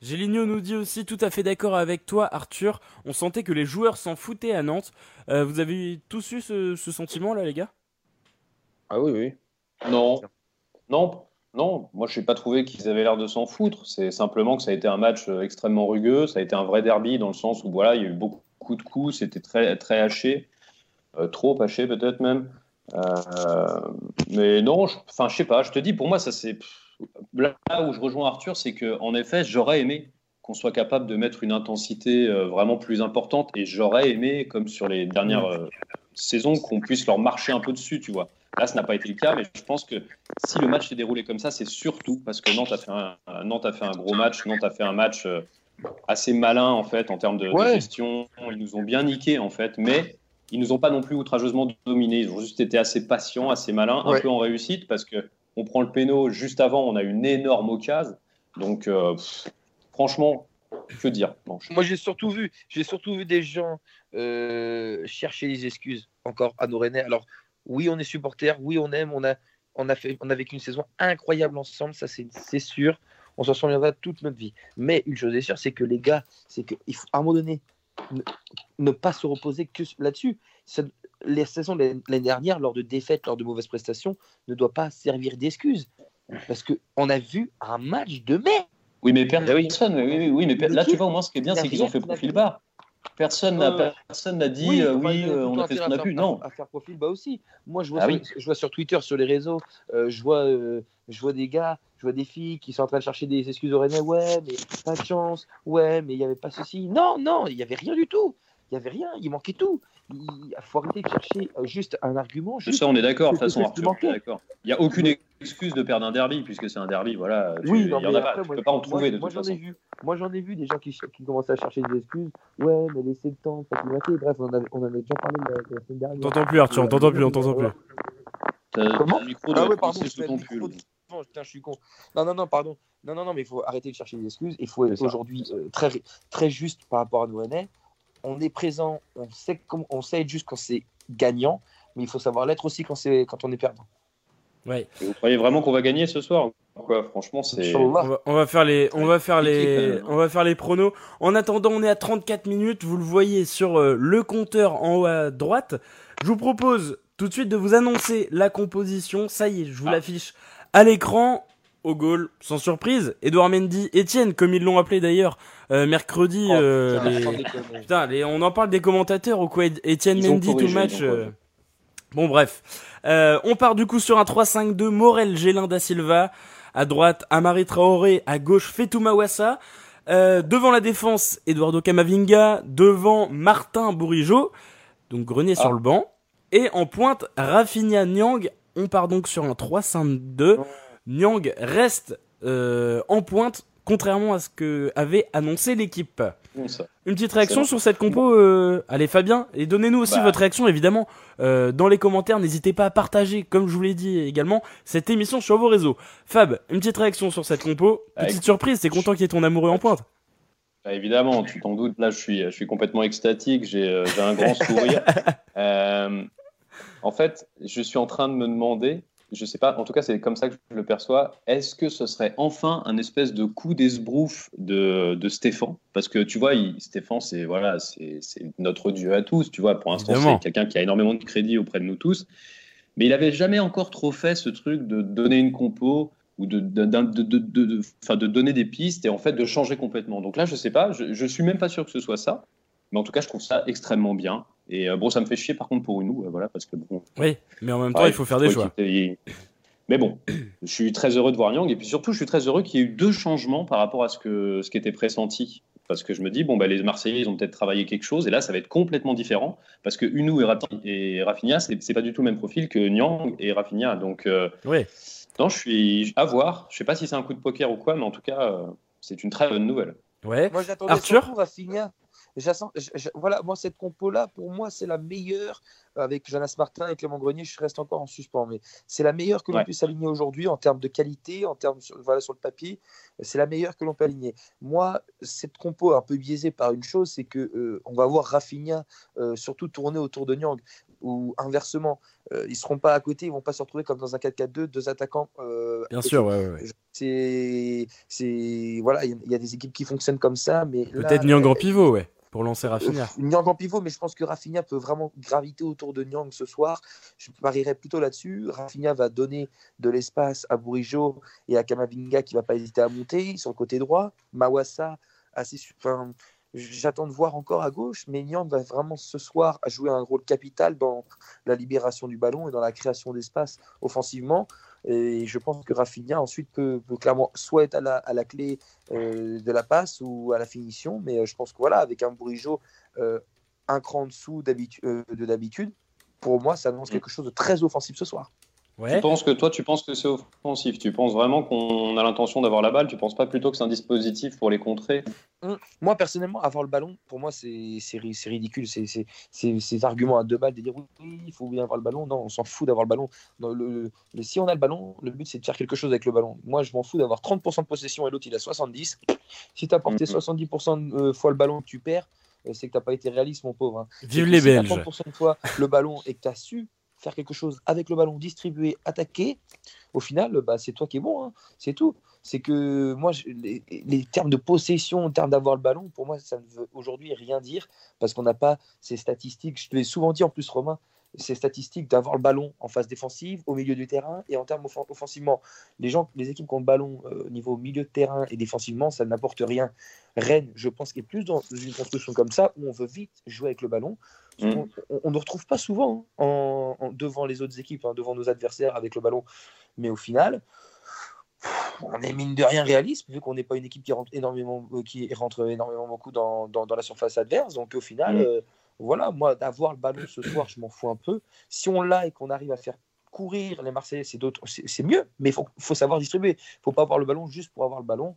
Géligno nous dit aussi tout à fait d'accord avec toi, Arthur. On sentait que les joueurs s'en foutaient à Nantes. Euh, vous avez tous eu ce, ce sentiment là, les gars? Ah oui, oui. Non, non, non. Moi, je n'ai pas trouvé qu'ils avaient l'air de s'en foutre. C'est simplement que ça a été un match euh, extrêmement rugueux. Ça a été un vrai derby dans le sens où voilà, il y a eu beaucoup de coups. C'était très, très haché, Euh, trop haché peut-être même. Euh, mais non, je, enfin, je sais pas. Je te dis, pour moi, ça c'est là où je rejoins Arthur, c'est que en effet, j'aurais aimé qu'on soit capable de mettre une intensité vraiment plus importante et j'aurais aimé, comme sur les dernières saisons, qu'on puisse leur marcher un peu dessus, tu vois. Là, ce n'a pas été le cas, mais je pense que si le match s'est déroulé comme ça, c'est surtout parce que Nantes a fait un, Nantes a fait un gros match. Nantes a fait un match euh, assez malin en fait en termes de, gestion. Ils nous ont bien niqué en fait, mais ils nous ont pas non plus outrageusement dominés. Ils ont juste été assez patients, assez malins, un Ouais. peu en réussite parce que on prend le péno juste avant, on a une énorme occasion. Donc euh, pff, franchement, que dire Non, je- Moi, j'ai surtout vu, j'ai surtout vu des gens euh, chercher des excuses encore à nos Rennais. Alors, oui, on est supporters, oui, on aime, on a, on a fait, on a vécu une saison incroyable ensemble, ça c'est, sûr. On s'en souviendra toute notre vie. Mais une chose est sûre, c'est que les gars, c'est que il faut à un moment donné ne, ne pas se reposer que là-dessus. Les saisons de l'année dernière, lors de défaites, lors de mauvaises prestations, ne doit pas servir d'excuse. Parce que on a vu un match de merde. Oui, mais oui. personne. Oui, oui, oui, mais là, tu vois, au moins, ce qui est bien, c'est qu'ils ont fait profil bas. Personne n'a Ouais, ouais. personne n'a dit euh, oui, euh, tout on a fait ce qu'on a pu. Non. À faire profil bas aussi. Moi, je vois, Ah sur, oui. je vois sur Twitter, sur les réseaux, euh, je, vois, euh, je vois des gars, je vois des filles qui sont en train de chercher des excuses au Rennais. Ouais, mais pas de chance. Ouais, mais il n'y avait pas ceci. Non, non, il n'y avait rien du tout. Il n'y avait rien. Il manquait tout. Il faut arrêter de chercher euh, juste un argument. Je Juste... sais, on est d'accord, de toute façon, Arthur, d'accord. Il n'y a aucune excuse de perdre un derby, puisque c'est un derby, voilà. tu- Oui, il y non, en a pas, tu moi, peux pas en moi, trouver de moi, toute j'en ai vu. Moi, j'en ai vu des gens qui, qui commençaient à chercher des excuses. Ouais, mais laissez le temps, faut. Bref, on en avait, on en avait déjà parlé la, la semaine dernière. t'entend plus, Arthur, on t'entend plus, on t'entend plus. T'as- Comment ton micro Ah ouais, pardon, je ton le micro putain, je suis con. Non, non, non, pardon. Non, non, non, mais il faut arrêter de chercher des excuses. Il faut être ça. aujourd'hui euh, très, très juste par rapport à nos. On est présent, on sait, on sait être juste quand c'est gagnant, mais il faut savoir l'être aussi quand, c'est, quand on est perdant. Ouais. Et Vous croyez vraiment qu'on va gagner ce soir quoi? Franchement, c'est. On va, on va faire les, on va faire les, on va faire les pronos. En attendant, on est à 34 minutes. Vous le voyez sur euh, le compteur en haut à droite. Je vous propose tout de suite de vous annoncer la composition. Ça y est, je vous Ah. l'affiche à l'écran. Au goal, sans surprise, Edouard Mendy, Etienne, comme ils l'ont appelé d'ailleurs euh, mercredi. Oh, euh, putain, les- sans déconner. Putain, les- on en parle des commentateurs ou quoi Etienne Ils Mendy tout match. euh. Bon bref, Euh, on part du coup sur un 3-5-2 Morel, Gélin da Silva à droite, Amari Traoré à gauche, Fetou Mawassa Euh, devant la défense, Eduardo Camavinga, devant Martin Bourigeau, donc Grenier sur Ah. le banc, et en pointe Rafinha Nyang. On part donc sur un 3-5-2. Nyang reste euh, en pointe, contrairement à ce que avait annoncé l'équipe. Bon. Une petite réaction sur cette compo, euh, allez Fabien, et donnez-nous aussi Bah. votre réaction évidemment euh, dans les commentaires. N'hésitez pas à partager, comme je vous l'ai dit également, cette émission sur vos réseaux. Fab, une petite réaction sur cette compo. Petite Avec- surprise, t'es content qu'il y ait ton amoureux en pointe. Bah, évidemment, tu t'en doutes. Là, je suis, je suis complètement extatique. J'ai euh, un grand sourire. Euh, en fait, je suis en train de me demander, je sais pas, en tout cas, c'est comme ça que je le perçois. Est-ce que ce serait enfin un espèce de coup d'esbrouf de, de Stéphane? Parce que tu vois, il- Stéphane, c'est voilà, c'est notre dieu à tous. Tu vois, pour l'instant, c'est quelqu'un qui a énormément de crédit auprès de nous tous. Mais il avait jamais encore trop fait ce truc de donner une compo ou de donner des pistes et en fait de changer complètement. Donc là, je sais pas, je, je suis même pas sûr que ce soit ça. Mais en tout cas, je trouve ça extrêmement bien. Et euh, bon, ça me fait chier par contre pour Unou, euh, voilà, parce que bon. Oui, mais en même temps, ouais, il faut faire des choix. Mais bon, je suis très heureux de voir Nyang et puis surtout, je suis très heureux qu'il y ait eu deux changements par rapport à ce que ce qui était pressenti. Parce que je me dis, bon, bah, les Marseillais, ils ont peut-être travaillé quelque chose, et là, ça va être complètement différent, parce que Unou et, Rafi- et Rafinha, c'est pas du tout le même profil que Nyang et Rafinha. Donc, euh, Oui. non, je suis à voir. Je sais pas si c'est un coup de poker ou quoi, mais en tout cas, euh, c'est une très bonne nouvelle. Ouais. Moi, j'attendais Arthur? Rafinha. Je- voilà, moi, cette compo-là, pour moi, c'est la meilleure. Avec Jonas Martin et Clément Grenier, je reste encore en suspens, mais c'est la meilleure que l'on Ouais. puisse aligner aujourd'hui en termes de qualité, en termes sur, voilà, sur le papier. C'est la meilleure que l'on peut aligner. Moi, cette compo un peu biaisée par une chose, c'est que euh, on va voir Rafinha euh, surtout tourner autour de Nyang ou inversement. Euh, ils seront pas à côté, ils vont pas se retrouver comme dans un 4-4-2, deux attaquants. euh, Bien sûr, ouais, c'est c'est voilà il y y, a des équipes qui fonctionnent comme ça mais Peut-être Nyang en euh, pivot, ouais, pour lancer Rafinha. Nyang en pivot mais je pense que Rafinha peut vraiment graviter autour de Nyang ce soir je parierais plutôt là-dessus Rafinha va donner de l'espace à Bourigeau et à Kamavinga qui va pas hésiter à monter sur le côté droit Mawassa assez enfin, J'attends de voir encore à gauche, mais Nyang va vraiment ce soir jouer un rôle capital dans la libération du ballon et dans la création d'espace offensivement. Et je pense que Rafinha ensuite peut, peut clairement soit être à la, à la clé euh, de la passe ou à la finition. Mais euh, je pense que voilà, avec un Bourigeau euh, un cran en dessous de d'habitude, pour moi, ça annonce Mm. quelque chose de très offensif ce soir. Ouais. Tu penses que toi, tu penses que c'est offensif? Tu penses vraiment qu'on a l'intention d'avoir la balle? Tu penses pas plutôt que c'est un dispositif pour les contrer? Moi, personnellement, avoir le ballon, pour moi, c'est c'est ri- c'est ridicule. C'est ces arguments à deux balles de dire oui, il faut bien avoir le ballon. Non, on s'en fout d'avoir le ballon. Non, le, le- si on a le ballon, le but, c'est de faire quelque chose avec le ballon. Moi, je m'en fous d'avoir 30% de possession et l'autre, il a 70. Si tu as porté Mhm. 70% de euh, fois le ballon tu perds, euh, c'est que tu n'as pas été réaliste, mon pauvre. hein. Vive les si Belges. 30% de fois le ballon et que tu as su faire quelque chose avec le ballon, distribuer, attaquer, au final, bah, c'est toi qui es bon. hein. C'est tout. C'est que moi, les termes de possession, en termes d'avoir le ballon, pour moi, ça ne veut aujourd'hui rien dire parce qu'on n'a pas ces statistiques. Je te l'ai souvent dit en plus, Romain, ces statistiques d'avoir le ballon en phase défensive, au milieu du terrain et en termes offen- offensivement. Les, gens, les équipes qui ont le ballon euh, au niveau milieu de terrain et défensivement, ça n'apporte rien. Rennes, je pense, est plus dans une construction comme ça où on veut vite jouer avec le ballon. Mm. On- ne retrouve pas souvent hein, en, en- devant les autres équipes, hein, devant nos adversaires avec le ballon. Mais au final, on est mine de rien réaliste, vu qu'on n'est pas une équipe qui rentre énormément, euh, qui rentre énormément beaucoup dans, dans- dans la surface adverse. Donc au final, Mm. euh, voilà, moi, d'avoir le ballon ce soir, je m'en fous un peu. Si on l'a et qu'on arrive à faire courir les Marseillais, c'est d'autres, c'est c'est mieux. Mais il faut, faut savoir distribuer. Il ne faut pas avoir le ballon juste pour avoir le ballon.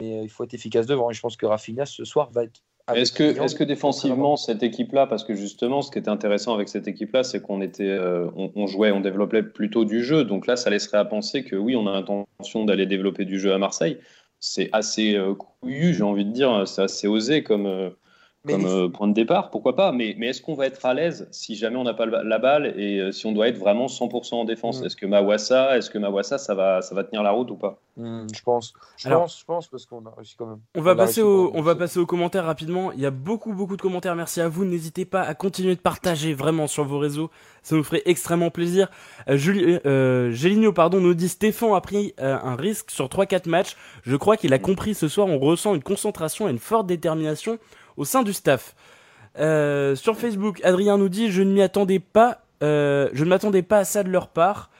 Et euh, il faut être efficace devant. Et je pense que Rafinha ce soir va être. Est-ce que, est-ce que défensivement, cette équipe-là, parce que justement, ce qui était intéressant avec cette équipe-là, c'est qu'on était, euh, on, on jouait, on développait plutôt du jeu. Donc là, ça laisserait à penser que oui, on a l'intention d'aller développer du jeu à Marseille. C'est assez euh, couillu, j'ai envie de dire. C'est assez osé comme, euh, comme euh, point de départ, pourquoi pas. Mais, mais est-ce qu'on va être à l'aise si jamais on n'a pas la balle et euh, si on doit être vraiment 100% en défense? Mm. Est-ce que Mawassa, est-ce que Mawassa, ça va, ça va tenir la route ou pas? Mm, Je pense. Je pense, je pense parce qu'on a réussi quand même. On va passer au, on va passer aux commentaires rapidement. Il y a beaucoup, beaucoup de commentaires. Merci à vous. N'hésitez pas à continuer de partager vraiment sur vos réseaux. Ça nous ferait extrêmement plaisir. Euh, Julie, euh, pardon, nous dit Stéphane a pris un risque sur 3-4 matchs. Je crois qu'il a compris ce soir. On ressent une concentration et une forte détermination au sein du staff. Euh, sur Facebook, Adrien nous dit je ne m'y attendais pas, euh, je ne m'attendais pas à ça de leur part.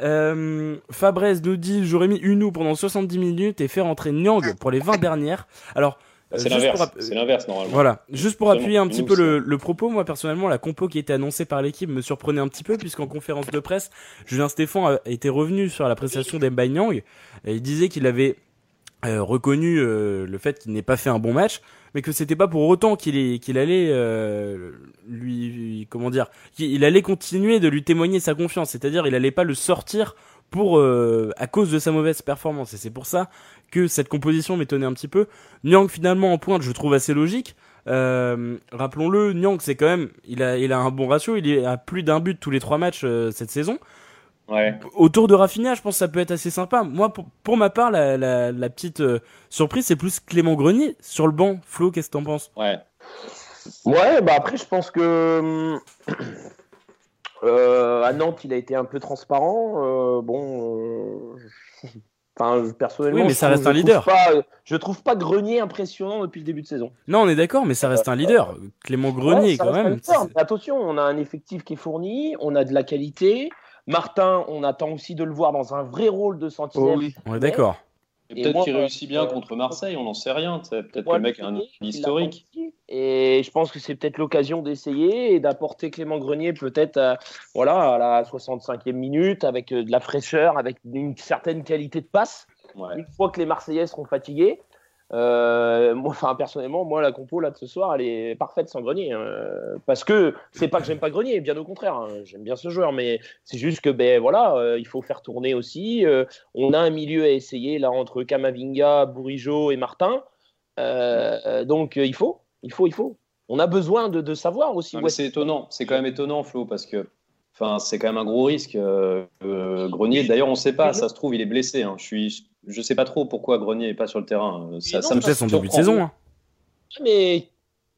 Euh, Fabrez nous dit j'aurais mis Unou pendant 70 minutes et fait rentrer Nyang pour les 20 dernières. Alors bah, c'est l'inverse, normalement. Voilà, juste pour appuyer un petit peu le, propos, moi personnellement, la compo qui était annoncée par l'équipe me surprenait un petit peu, puisqu'en conférence de presse, Julien Stéphan été revenu sur la prestation d'Emba Nyang, et il disait qu'il avait reconnu le fait qu'il n'ait pas fait un bon match, mais que c'était pas pour autant qu'il qu'il allait euh, lui comment dire qu'il allait continuer de lui témoigner sa confiance. C'est-à-dire il allait pas le sortir pour euh, à cause de sa mauvaise performance. Et c'est pour ça que cette composition m'étonnait un petit peu. Nyang finalement en pointe je trouve assez logique. Euh, rappelons-le Nyang c'est quand même il a il a un bon ratio. Il est à plus d'un but tous les trois matchs cette saison Autour de Rafinha, je pense que ça peut être assez sympa. Moi, pour, ma part, la, la, petite euh, surprise, c'est plus Clément Grenier sur le banc. Flo, qu'est-ce que t'en penses? Ouais. Ouais, bah après, je pense que euh, à Nantes, il a été un peu transparent. Euh, bon, enfin, personnellement, oui, mais ça reste un leader. je trouve pas Grenier impressionnant depuis le début de saison. Non, on est d'accord, mais ça reste un leader. Clément Grenier, quand même. attention, on a un effectif qui est fourni, on a de la qualité. Martin, on attend aussi de le voir dans un vrai rôle de sentinelle. Oh oui. On est d'accord. Peut-être qu'il réussit bien euh, contre Marseille, on n'en sait rien. Peut-être que le mec a un historique. Et je pense que c'est peut-être l'occasion d'essayer et d'apporter Clément Grenier peut-être à, voilà, à la 65e minute avec euh, de la fraîcheur, avec une certaine qualité de passe. Une fois que les Marseillais seront fatigués, euh, moi, enfin, personnellement, moi, la compo là de ce soir, elle est parfaite sans Grenier. Hein. parce que c'est pas que j'aime pas Grenier, bien au contraire, hein. j'aime bien ce joueur, mais c'est juste que ben voilà, euh, il faut faire tourner aussi. Euh, on a un milieu à essayer là entre Kamavinga, Bourigeau et Martin. donc il faut, il faut, il faut. On a besoin de, de savoir aussi. c'est étonnant, c'est quand même étonnant, Flo, parce que Enfin, c'est quand même un gros risque. Grenier, d'ailleurs, on ne sait pas. Ça se trouve, il est blessé. Hein. Je suis je sais pas trop pourquoi Grenier est pas sur le terrain. Ça, ça me fait son début de saison. Hein. Mais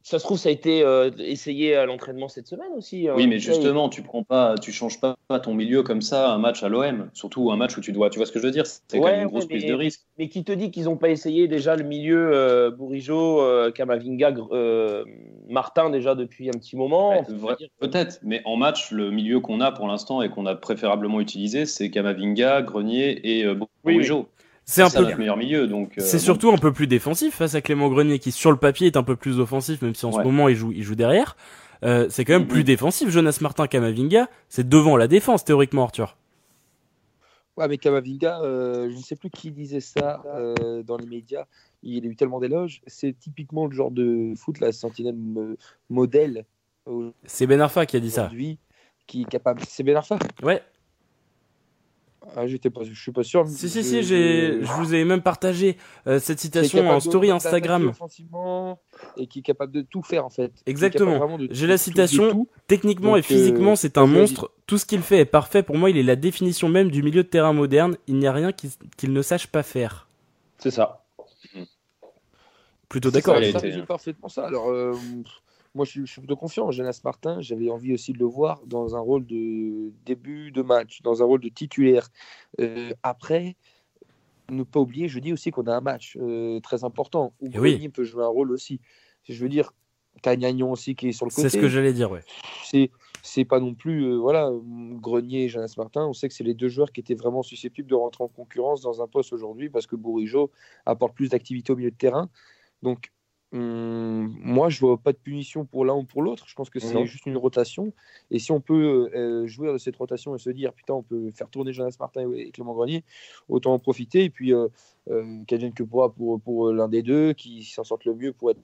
ça se trouve, ça a été euh, essayé à l'entraînement cette semaine aussi. Hein. Oui, mais justement, tu prends pas, tu changes pas ton milieu comme ça, un match à l'OM, surtout un match où tu dois, tu vois ce que je veux dire? C'est quand même une grosse prise de risque. Mais qui te dit qu'ils n'ont pas essayé déjà le milieu euh, Bourigeau, euh, Kamavinga, Martin déjà depuis un petit moment? Peut-être, mais en match, le milieu qu'on a pour l'instant et qu'on a préférablement utilisé, c'est Kamavinga, Grenier et Bourigeau. C'est un peu meilleur milieu, donc. Euh, c'est surtout un peu plus défensif face à Clément Grenier qui sur le papier est un peu plus offensif, même si en ce moment il joue, il joue derrière. Euh, c'est quand même plus défensif. Jonas Martin Kamavinga, c'est devant la défense théoriquement, Arthur. Ouais, mais Kamavinga, euh, je ne sais plus qui disait ça euh, dans les médias. Il a eu tellement d'éloges. C'est typiquement le genre de foot, la sentinelle modèle. C'est Ben Arfa qui a dit ça. Qui est capable. C'est Ben Arfa Ouais. Ah, j'étais pas, je suis pas sûr. Si, si, si, j'ai, je vous ai même partagé euh, cette citation en story Instagram. Et qui est capable de tout faire, en fait. Exactement. J'ai la citation. Techniquement et physiquement, euh, c'est un monstre. Tout ce qu'il fait est parfait. Pour moi, il est la définition même du milieu de terrain moderne. Il n'y a rien qu'il ne sache pas faire. C'est ça. Plutôt d'accord. C'est parfaitement ça. Alors, euh, moi, je suis, plutôt confiant. Jonas Martin, j'avais envie aussi de le voir dans un rôle de début de match, dans un rôle de titulaire. Euh, après, ne pas oublier, je dis aussi qu'on a un match euh, très important où eh Grenier peut jouer un rôle aussi. Je veux dire, t'as Gagnon aussi qui est sur le côté. C'est ce que j'allais dire, ouais. C'est c'est pas non plus euh, voilà Grenier et Jonas Martin on sait que c'est les deux joueurs qui étaient vraiment susceptibles de rentrer en concurrence dans un poste aujourd'hui parce que Bourigeau apporte plus d'activité au milieu de terrain donc moi, je vois pas de punition pour l'un ou pour l'autre. Je pense que c'est juste une rotation. Et si on peut euh, jouer de cette rotation et se dire, putain, on peut faire tourner Jonas Martin et Clément Grenier, autant en profiter. Et puis, euh, euh, que pourra pour, pour l'un des deux, qui s'en sorte le mieux pour être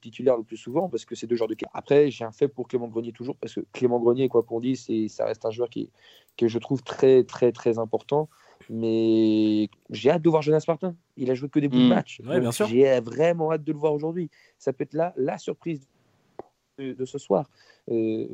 titulaire le plus souvent, parce que c'est deux joueurs de Après, j'ai un fait pour Clément Grenier toujours, parce que Clément Grenier, quoi qu'on dise, ça reste un joueur qui, que je trouve très, très, très important. Mais j'ai hâte de voir Jonas Martin. Il a joué que des bouts de Mm. match. Ouais. J'ai vraiment hâte de le voir aujourd'hui. Ça peut être la, la surprise de, de ce soir. Euh,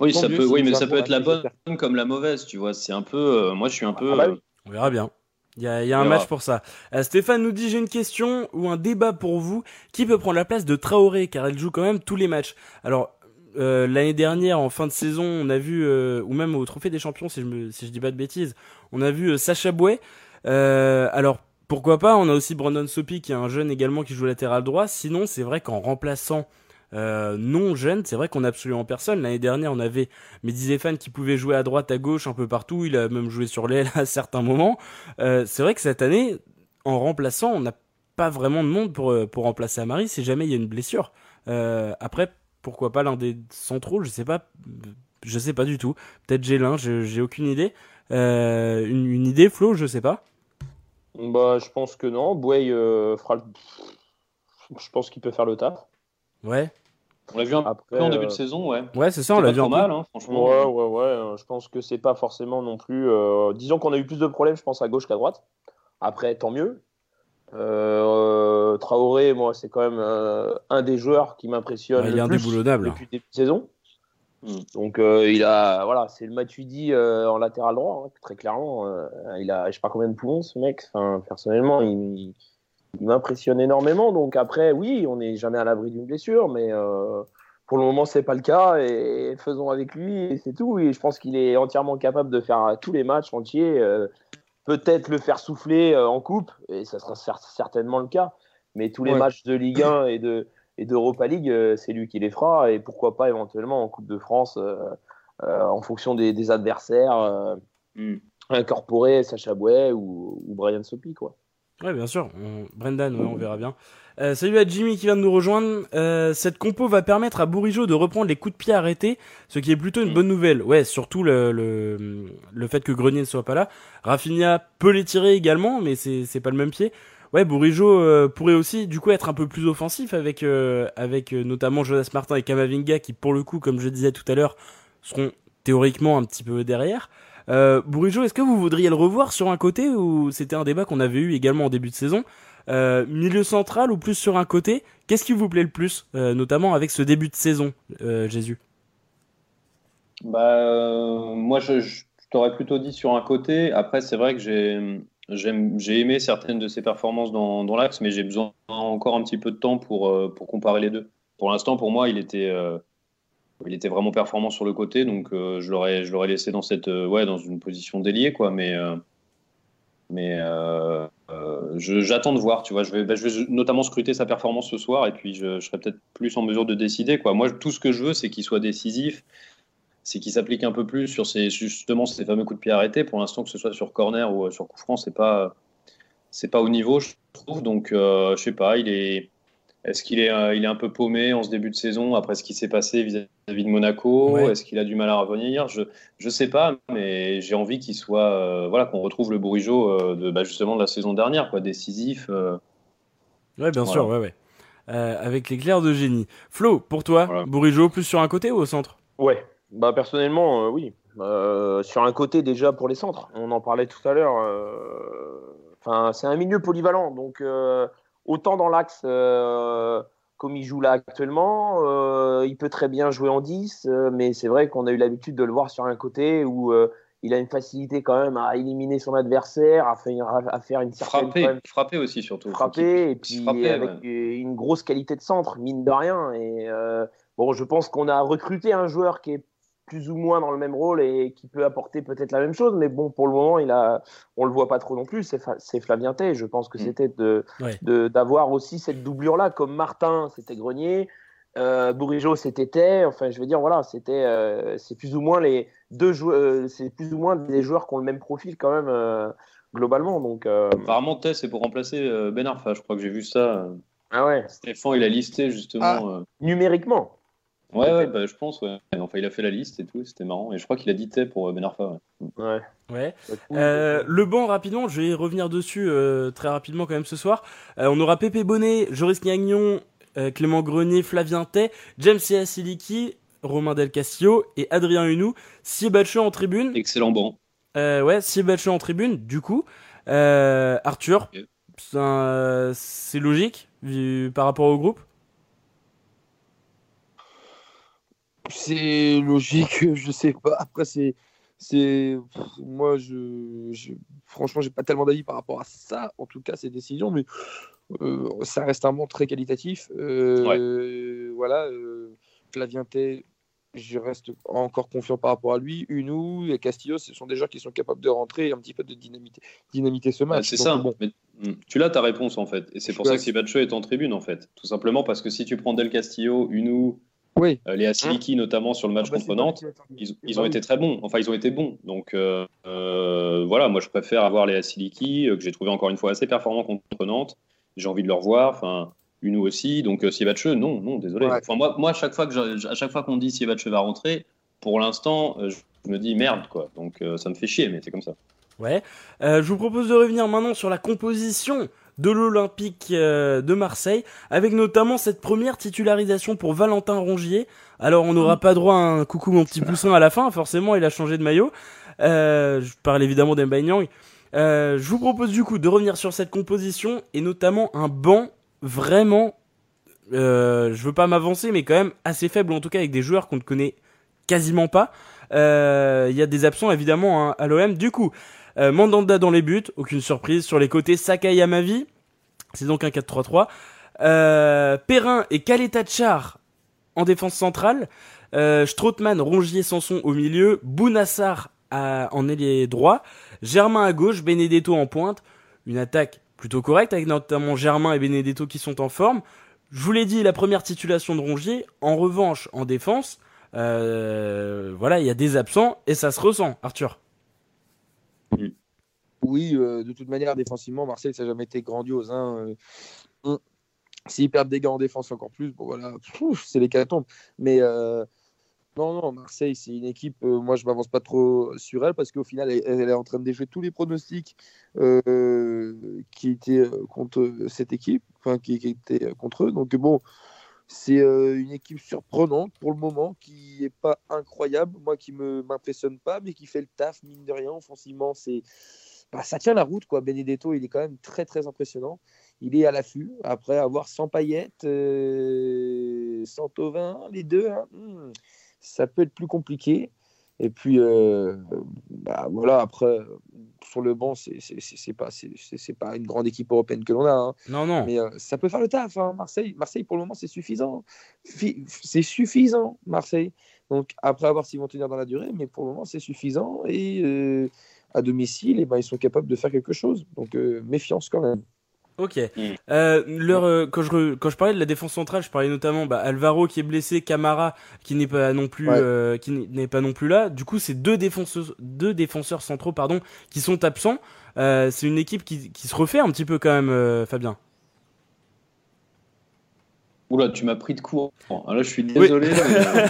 Oui, ça mieux peut, oui, mais ça peut être la bonne comme la mauvaise, tu vois. C'est un peu, euh, moi, je suis un peu. Ah bah oui. euh, On verra bien. Il y a, il y a un match pour ça. Euh, Stéphane nous dit j'ai une question ou un débat pour vous. Qui peut prendre la place de Traoré? Car elle joue quand même tous les matchs. Alors euh, l'année dernière en fin de saison on a vu euh, ou même au Trophée des Champions si je me dis pas de bêtises on a vu euh, Sacha Bouet. Alors pourquoi pas On a aussi Brandon Sopi qui est un jeune également qui joue latéral droit. Sinon c'est vrai qu'en remplaçant non jeune, c'est vrai qu'on a absolument personne. L'année dernière, on avait Mehdi Zéphane qui pouvait jouer à droite, à gauche, un peu partout. Il a même joué sur l'aile à certains moments. C'est vrai que cette année, en remplaçant, on n'a pas vraiment de monde pour, pour remplacer Amari si jamais il y a une blessure. Après, pourquoi pas l'un des centraux Je sais pas. Je sais pas du tout. Peut-être j'ai l'un, j'ai aucune idée. Euh, une, une idée, Flo, je sais pas. Bah, je pense que non. Bouey euh, fera le... Je pense qu'il peut faire le taf. Ouais, On l'a vu un Après, peu en début de euh, saison, ouais. ouais, c'est ça, on l'a vu un peu. mal, hein, franchement. Ouais, ouais, ouais. Je pense que c'est pas forcément non plus. euh, Disons qu'on a eu plus de problèmes, je pense, à gauche qu'à droite. Après, tant mieux. Euh, Traoré, moi, c'est quand même euh, un des joueurs qui m'impressionne Ouais, le plus depuis le début de saison. Mm. Donc, euh, il a, voilà, c'est le Matuidi euh, en latéral droit, hein, très clairement. euh, il a, je sais pas combien de poumons, ce mec. Enfin, personnellement, il, il m'impressionne énormément. Donc après, oui, on n'est jamais à l'abri d'une blessure, mais euh, pour le moment, c'est pas le cas et faisons avec lui et c'est tout. Et je pense qu'il est entièrement capable de faire tous les matchs entiers. Peut-être le faire souffler euh, en coupe et ça sera cer- certainement le cas. Mais tous les Ouais. matchs de Ligue 1 et de et d'Europa League, euh, c'est lui qui les fera et pourquoi pas éventuellement en Coupe de France euh, euh, en fonction des, des adversaires. euh, Mm. incorporer Sacha Bouet ou, ou Brian Sopi quoi. Ouais, bien sûr. On- Brendan, ouais, on verra bien. Euh, salut à Jimmy qui vient de nous rejoindre. Euh, cette compo va permettre à Bourigeau de reprendre les coups de pied arrêtés, ce qui est plutôt une Mm. bonne nouvelle. Ouais, surtout le, le, le fait que Grenier ne soit pas là. Rafinha peut les tirer également, mais c'est c'est pas le même pied. Ouais, Bourigeau euh, pourrait aussi du coup être un peu plus offensif avec euh, avec euh, notamment Jonas Martin et Kamavinga qui pour le coup, comme je disais tout à l'heure, seront théoriquement un petit peu derrière. Euh, est-ce que vous voudriez le revoir sur un côté ou c'était un débat qu'on avait eu également en début de saison? Euh, milieu central ou plus sur un côté? Qu'est-ce qui vous plaît le plus, euh, notamment avec ce début de saison, euh, Jésus? Bah, moi, je, t'aurais plutôt dit sur un côté. Après, c'est vrai que j'ai, aimé certaines de ses performances dans, l'axe, mais j'ai besoin encore un petit peu de temps pour, comparer les deux. Pour l'instant, pour moi, il était, il était vraiment performant sur le côté, donc euh, je l'aurais, laissé dans cette, euh, ouais, dans une position déliée, quoi. Mais, euh, mais j'attends de voir, tu vois. Je vais, bah, je vais notamment scruter sa performance ce soir, et puis je, je serai peut-être plus en mesure de décider, quoi. Moi, tout ce que je veux, c'est qu'il soit décisif c'est qu'il s'applique un peu plus sur ces, justement ces fameux coups de pied arrêtés. Pour l'instant, que ce soit sur corner ou sur coup franc, c'est pas, pas au niveau, je trouve. Donc, je sais pas, il est, est-ce qu'il est, euh, il est un peu paumé en ce début de saison après ce qui s'est passé vis-à-vis de Monaco? Ouais. Est-ce qu'il a du mal à revenir? Je, je sais pas, mais j'ai envie qu'il soit, euh, voilà, qu'on retrouve le Bourigeau euh, de, bah, justement de la saison dernière, quoi, décisif. euh. Ouais, bien Voilà. sûr, ouais, ouais. Euh, avec l'éclair de génie. Flo, pour toi, Voilà. Bourigeau plus sur un côté ou au centre? Ouais, bah personnellement, euh, oui. Euh, sur un côté déjà pour les centres, on en parlait tout à l'heure. euh, Enfin, c'est un milieu polyvalent, donc euh, autant dans l'axe euh, comme il joue là actuellement, euh, il peut très bien jouer en 10, euh, mais c'est vrai qu'on a eu l'habitude de le voir sur un côté où euh, il a une facilité quand même à éliminer son adversaire, à faire, à faire une certaine Frapper, même, frapper aussi surtout. Frapper et puis frapper, avec ouais. une grosse qualité de centre, mine de rien. Et bon, je pense qu'on a recruté un joueur qui est plus ou moins dans le même rôle et qui peut apporter peut-être la même chose, mais bon, pour le moment, il a, on le voit pas trop non plus. C'est Flavien Tay. Je pense que Mm. c'était de Ouais. d'avoir aussi cette doublure-là, comme Martin, c'était Grenier. Euh, Bourigeau, c'était Tay. Enfin, je veux dire, voilà, c'était, euh, c'est plus ou moins les deux joueurs, c'est plus ou moins des joueurs qui ont le même profil quand même euh, globalement. Donc, euh, Apparemment, Tess, c'est pour remplacer Ben Arfa. Je crois que j'ai vu ça. ah ouais, Stéphane, il a listé justement. Ah. euh, numériquement. Ouais, ouais, bah, je pense, ouais. Enfin, il a fait la liste et tout, c'était marrant. Et je crois qu'il a dit Tay pour euh, Ben Arfa, ouais. Ouais. Ouais. C'est cool. Euh, le banc, rapidement, je vais revenir dessus euh, très rapidement quand même ce soir. Euh, on aura Pépé Bonnet, Joris Gagnon, euh, Clément Grenier, Flavien Tay, James Siliki, Romain Del Castillo et Adrien Hunou. Siebatcheux en tribune. Excellent banc. Euh, ouais, Siebatcheux en tribune, du coup. Euh, Arthur, Ok. c'est un- c'est logique vu, par rapport au groupe C'est logique, je sais pas. Après, c'est. c'est Moi, je, je... franchement, j'ai pas tellement d'avis par rapport à ça, en tout cas, ces décisions, mais euh, ça reste un monde très qualitatif. Euh, Voilà, euh, Flavien Tay, je reste encore confiant par rapport à lui. Unou et Castillo, ce sont des joueurs qui sont capables de rentrer et un petit peu de dynamiter, dynamiter ce match. c'est Donc, ça. Bon, Mais, mm, tu l'as ta réponse en fait. Et c'est Je pour ça que Sibacho est en tribune en fait. Tout simplement parce que si tu prends Del Castillo, Unou, oui. euh, Léa Siliki notamment sur le match Ah bah, contre Nantes, ils, bah ont oui. été très bons. Enfin, ils ont été bons. Donc euh, euh, voilà, moi je préfère avoir Léa Siliki, euh, que j'ai trouvé encore une fois assez performant contre Nantes. J'ai envie de le revoir. Enfin, Unou aussi. Donc euh, Siebatcheux, non, non, désolé. Ouais. Enfin, moi, moi, à chaque fois que je- à chaque fois qu'on dit Siebatcheux va rentrer, pour l'instant, euh, je me dis merde quoi. Donc euh, ça me fait chier, mais c'est comme ça. Ouais. Euh, je vous propose de revenir maintenant sur la composition de l'Olympique euh, de Marseille, avec notamment cette première titularisation pour Valentin Rongier. Alors on n'aura pas droit à un coucou mon petit poussin à la fin, forcément il a changé de maillot. Euh, je parle évidemment d'Emba. Euh, je vous propose du coup de revenir sur cette composition et notamment un banc vraiment, euh, je veux pas m'avancer, mais quand même assez faible, en tout cas avec des joueurs qu'on ne connaît quasiment pas. Euh, Il y a des absents évidemment hein, à l'OM. Du coup, euh, Mandanda dans les buts, aucune surprise. Sur les côtés, Sakai Yamavi. C'est donc un 4-3-3. Euh, Perrin et Kaletachar en défense centrale. Euh, Rongier, Sanson au milieu. Bounassar à- en ailier droit. Germain à gauche, Benedetto en pointe. Une attaque plutôt correcte avec notamment Germain et Benedetto qui sont en forme. Je vous l'ai dit, la première titulation de Rongier. En revanche, en défense, euh, voilà, il y a des absents et ça se ressent, Arthur. Oui, euh, de toute manière, défensivement, Marseille, ça n'a jamais été grandiose. Hein. Euh, on- S'ils perdent des gars en défense encore plus, bon voilà, c'est tombent. Mais euh, non, non, Marseille, c'est une équipe, moi je m'avance pas trop sur elle parce qu'au final, elle, est en train de déjouer tous les pronostics qui étaient contre cette équipe, enfin qui, qui étaient contre eux. Donc bon, c'est euh, une équipe surprenante pour le moment, qui n'est pas incroyable, moi qui me m'impressionne pas, mais qui fait le taf, mine de rien, offensivement, c'est bah, ça tient la route. Quoi. Benedetto, il est quand même très très impressionnant. Il est à l'affût. Après avoir sans paillettes, euh, sans Tovin, les deux, hein, hmm, ça peut être plus compliqué. Et puis, euh, bah, voilà, après, sur le banc, c'est pas, pas une grande équipe européenne que l'on a. hein. Non, non. Mais euh, ça peut faire le taf. hein. Marseille, Marseille, pour le moment, c'est suffisant. Fi- C'est suffisant, Marseille. Donc, après, à voir s'ils vont tenir dans la durée, mais pour le moment, c'est suffisant. Et euh, à domicile, eh ben, ils sont capables de faire quelque chose. Donc, méfiance quand même. Ok. Mm. Euh, leur, euh, quand, je, quand je parlais de la défense centrale, je parlais notamment bah, Alvaro qui est blessé, Camara qui n'est pas non plus Ouais. euh, qui n'est pas non plus là. Du coup, c'est deux défenseurs, deux défenseurs centraux pardon qui sont absents. Euh, c'est une équipe qui, qui se refait un petit peu quand même, euh, Fabien. Oula, tu m'as pris de court. Ah, Là, je suis désolé. mais, euh,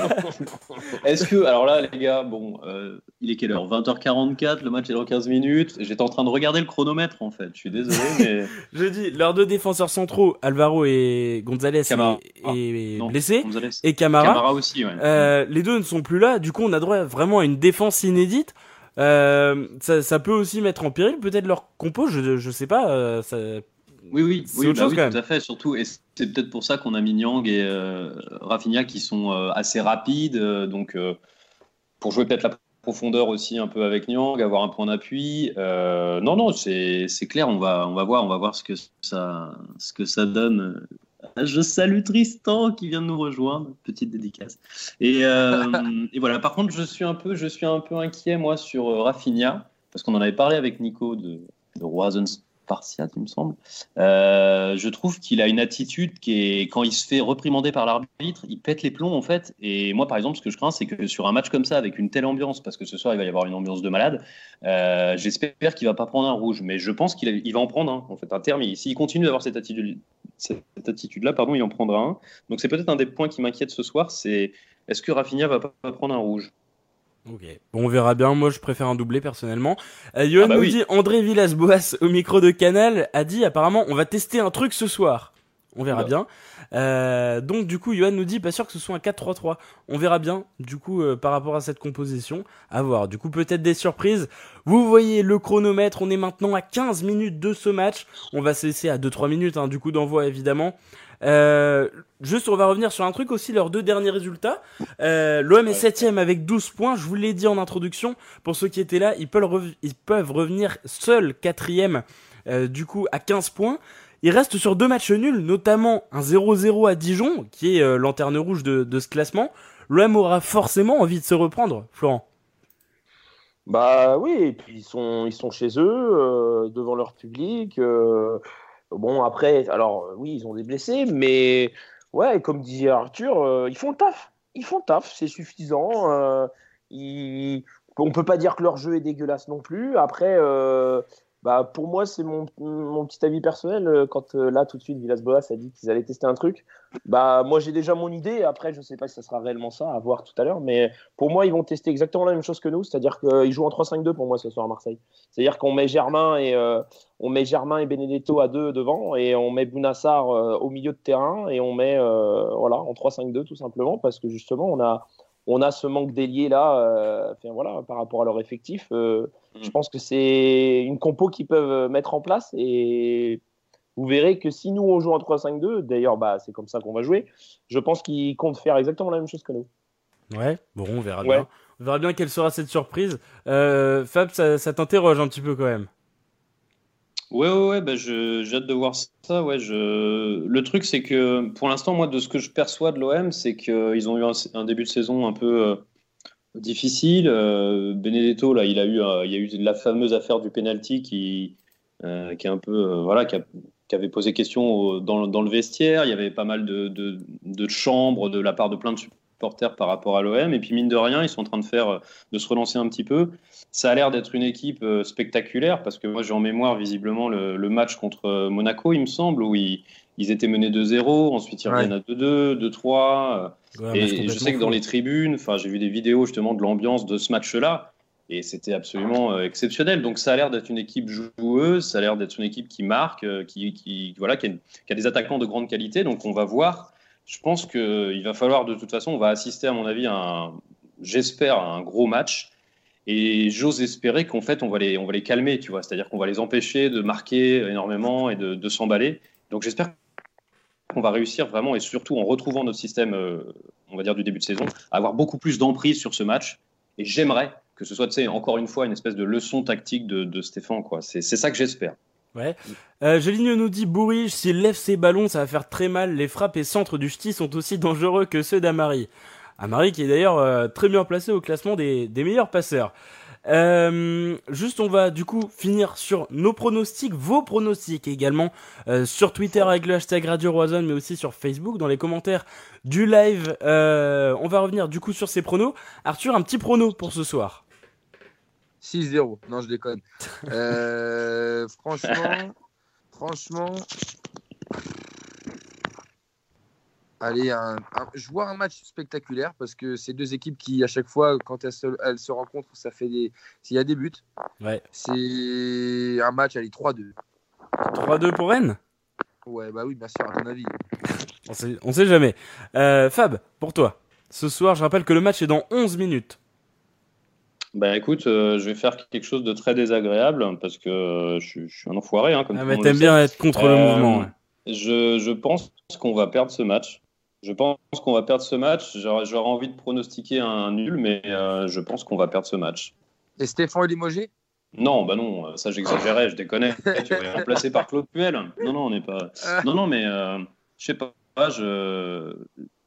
Est-ce que, alors là, les gars, bon, euh, il est quelle heure? 20h44, le match est dans 15 minutes. J'étais en train de regarder le chronomètre, en fait. Je suis désolé, mais. Je dis leurs deux défenseurs centraux, Alvaro et Gonzalez, est, Ah, est non. blessé Gonzalez. et Camara. Camara aussi, ouais. Euh, les deux ne sont plus là, du coup on a droit vraiment à une défense inédite. Euh, ça, ça peut aussi mettre en péril peut-être leur compo, je, je sais pas. ça... Oui, oui, c'est oui, autre bah chose, oui, quand même. tout à fait. Surtout, et c'est peut-être pour ça qu'on a mis Nyang et euh, Rafinha qui sont euh, assez rapides. euh, donc, pour jouer peut-être la profondeur aussi un peu avec Nyang, avoir un point d'appui. Non, non, c'est c'est clair. On va, on va voir, on va voir ce que ça, ce que ça donne. Je salue Tristan qui vient de nous rejoindre, petite dédicace. Et, et voilà. Par contre, je suis un peu, je suis un peu inquiet moi sur Rafinha parce qu'on en avait parlé avec Nico de, de Roisen Spartiate, il me semble. Euh, je trouve qu'il a une attitude qui est, quand il se fait reprimander par l'arbitre, il pète les plombs en fait. Et moi, par exemple, ce que je crains, c'est que sur un match comme ça, avec une telle ambiance, parce que ce soir il va y avoir une ambiance de malade, euh, j'espère qu'il va pas prendre un rouge. Mais je pense qu'il va en prendre un. En fait, un terme. il- S'il continue d'avoir cette attitude-là, pardon, il en prendra un. Donc c'est peut-être un des points qui m'inquiète ce soir, c'est est-ce que Rafinha va pas prendre un rouge? Ok. Bon, on verra bien. Moi, je préfère un doublé personnellement. Euh, Yoann Ah bah nous oui. dit André Villas-Boas au micro de Canal a dit apparemment on va tester un truc ce soir. on verra bien. Euh, donc du coup, Johan nous dit pas sûr que ce soit un 4-3-3. On verra bien. Du coup, euh, par rapport à cette composition, à voir. Du coup, peut-être des surprises. Vous voyez le chronomètre. On est maintenant à 15 minutes de ce match. On va se laisser à 2-3 minutes, hein, du coup d'envoi évidemment. Euh, juste, on va revenir sur un truc aussi, leurs deux derniers résultats. Euh, L'OM est septième avec 12 points. Je vous l'ai dit en introduction. Pour ceux qui étaient là, ils peuvent, ils peuvent revenir seuls quatrième, euh, du coup, à 15 points. Il reste sur deux matchs nuls, notamment un 0-0 à Dijon, qui est euh, lanterne rouge de, de ce classement. L'OM aura forcément envie de se reprendre, Florent. Bah oui, et puis ils sont, ils sont chez eux, euh, devant leur public. Euh, bon, après, alors oui, ils ont des blessés, mais ouais, comme disait Arthur, euh, ils font le taf. Ils font le taf, c'est suffisant. Euh. On peut pas dire que leur jeu est dégueulasse non plus. Après, euh, bah, pour moi, c'est mon, mon petit avis personnel. euh, Quand euh, là, tout de suite, Villas-Boas a dit qu'ils allaient tester un truc, bah, moi, j'ai déjà mon idée. Après, je sais pas si ça sera réellement ça, à voir tout à l'heure. Mais pour moi, ils vont tester exactement la même chose que nous. C'est-à-dire qu'ils jouent en 3-5-2 pour moi ce soir à Marseille. C'est-à-dire qu'on met Germain et, euh, on met Germain et Benedetto à deux devant et on met Bounassar au milieu de terrain et on met voilà, en 3-5-2 tout simplement parce que justement, on a, on a ce manque d'ailier là euh, enfin, voilà, par rapport à leur effectif. Euh, Mm. Je pense que c'est une compo qu'ils peuvent mettre en place et vous verrez que si nous on joue en 3-5-2, d'ailleurs bah, c'est comme ça qu'on va jouer, je pense qu'ils comptent faire exactement la même chose que nous. Ouais, bon, on verra Ouais. bien. On verra bien quelle sera cette surprise. Euh, Fab, ça, ça t'interroge un petit peu quand même. Ouais, ouais, ouais, bah j'ai hâte de voir ça. Ouais, je... Le truc, c'est que pour l'instant, moi, de ce que je perçois de l'OM, c'est qu'ils ont eu un, début de saison un peu euh, difficile. Euh, Benedetto, là, il a eu, euh, il y a eu la fameuse affaire du penalty qui, qui est un peu, voilà, qui, avait posé question dans, dans le vestiaire. Il y avait pas mal de, de, de chambres de la part de plein de supporters par rapport à l'OM. Et puis, mine de rien, ils sont en train de faire, euh, de se relancer un petit peu. Ça a l'air d'être une équipe euh, spectaculaire parce que moi j'ai en mémoire visiblement le, le match contre euh, Monaco, il me semble, où ils, ils étaient menés 2-0, ensuite ils Ouais. reviennent à 2-2, 2-3. Ouais, un et je sais que dans les tribunes, j'ai vu des vidéos justement de l'ambiance de ce match-là. Et c'était absolument exceptionnel. Donc ça a l'air d'être une équipe joueuse, ça a l'air d'être une équipe qui marque, qui, qui, voilà, qui, a, qui a des attaquants de grande qualité. Donc on va voir. Je pense qu'il va falloir de toute façon, on va assister à mon avis à un, j'espère, à un gros match. Et j'ose espérer qu'en fait, on va les, calmer, tu vois. C'est-à-dire qu'on va les empêcher de marquer énormément et de, s'emballer. Donc j'espère qu'on va réussir vraiment, et surtout en retrouvant notre système, euh, on va dire, du début de saison, à avoir beaucoup plus d'emprise sur ce match. Et j'aimerais que ce soit, tu sais, encore une fois, une espèce de leçon tactique de, de Stéphane, quoi. C'est ça que j'espère. Ouais. Euh, nous dit Bourrige, s'il lève ses ballons, ça va faire très mal. Les frappes et centres du ch'ti sont aussi dangereux que ceux d'Amari. Amari qui est d'ailleurs euh, très bien placé au classement des, des meilleurs passeurs. Euh, juste, on va du coup finir sur nos pronostics, vos pronostics également euh, sur Twitter avec le hashtag Radio Roison, mais aussi sur Facebook dans les commentaires du live. Euh, on va revenir du coup sur ces pronos. Arthur, un petit prono pour ce soir. 6-0. Non, je déconne. Euh, franchement, franchement. Allez, un- un- je vois un match spectaculaire parce que c'est deux équipes qui, à chaque fois, quand elles se, elles se rencontrent, ça fait des. S'il y a des buts, Ouais. c'est un match, allez, 3-2. 3-2 pour Rennes? Ouais, bah oui, bien sûr, à ton avis. On sait, on sait jamais. Euh, Fab, pour toi. Ce soir, je rappelle que le match est dans 11 minutes. Ben écoute, euh, je vais faire quelque chose de très désagréable parce que euh, je, suis- je suis un enfoiré. Hein, comme Ah, mais t'aimes bien être contre le Euh, mouvement. ouais. Je, je pense qu'on va perdre ce match. Je pense qu'on va perdre ce match. J'aurais j'aurais envie de pronostiquer un nul, mais euh, je pense qu'on va perdre ce match. Et Stéphane et Limogé Non, bah non, ça j'exagérais, je déconnais. tu vas être remplacé par Claude Puel. Non, non, on n'est pas. Non, non, mais euh, je sais pas. Je...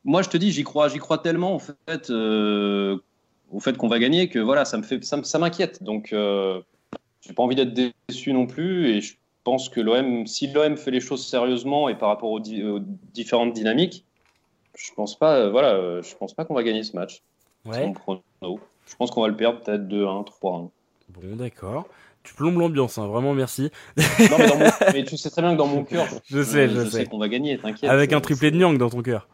Moi, je te dis, j'y crois, j'y crois tellement en fait euh, au fait qu'on va gagner que voilà, ça me fait, ça, m'inquiète. Donc, euh, j'ai pas envie d'être déçu non plus. Et je pense que l'OM, si l'OM fait les choses sérieusement et par rapport aux, di- aux différentes dynamiques, je pense pas, euh, voilà, euh, je pense pas qu'on va gagner ce match. Ouais. Je pense qu'on va le perdre peut-être 2-1, 3-1. Bon, d'accord. Tu plombes l'ambiance, hein, vraiment merci. Non, mais, dans mon- mais tu sais très bien que dans mon cœur, Je sais, je je sais. sais qu'on va gagner, t'inquiète. Avec un triplé de Nyang dans ton cœur.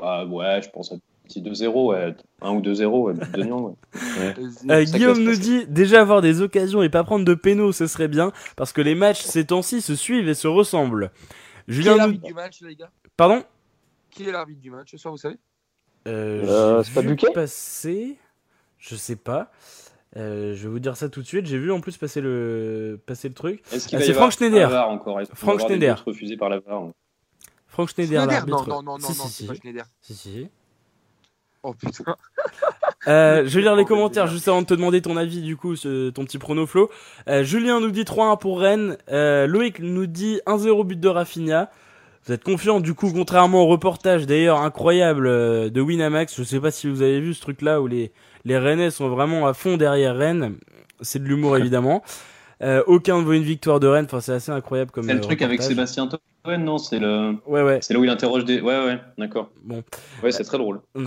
Ah, ouais, je pense à petit 2-0, ouais. 1 ou 2-0, ouais, de Nyang. Euh, Guillaume nous dit déjà avoir des occasions et pas prendre de pénaux, ce serait bien parce que les matchs ces temps-ci se suivent et se ressemblent. Qui est Julien nous... l'arbitre du match, les gars? Pardon? Qui est l'arbitre du match ce soir, vous savez? Euh, Euh, c'est pas Buquet? passer. Je sais pas. Euh, je vais vous dire ça tout de suite. J'ai vu en plus passer le, passer le truc. Ah, c'est avoir Frank Schneider. un VAR encore? Des Schneider. buts refusés par la VAR? Frank Schneider, Schneider l'arbitre. Non, non, non, non, Si, non, si, c'est si. pas Schneider. Si, si. Oh putain. Euh, je vais lire les commentaires juste avant de te demander ton avis, du coup, ce- ton petit prono Flo. Euh, Julien nous dit 3-1 pour Rennes. Euh, Loïc nous dit 1-0 but de Rafinha. Vous êtes confiant, du coup, contrairement au reportage d'ailleurs incroyable euh, de Winamax. Je sais pas si vous avez vu ce truc-là où les, les Rennais sont vraiment à fond derrière Rennes. C'est de l'humour évidemment. Euh, aucun ne vaut une victoire de Rennes. Enfin, c'est assez incroyable comme. C'est le euh, truc avec. Sébastien Toen, non C'est le, Ouais, ouais. c'est là où il interroge des. Ouais, ouais, d'accord. Bon. Ouais, c'est très drôle.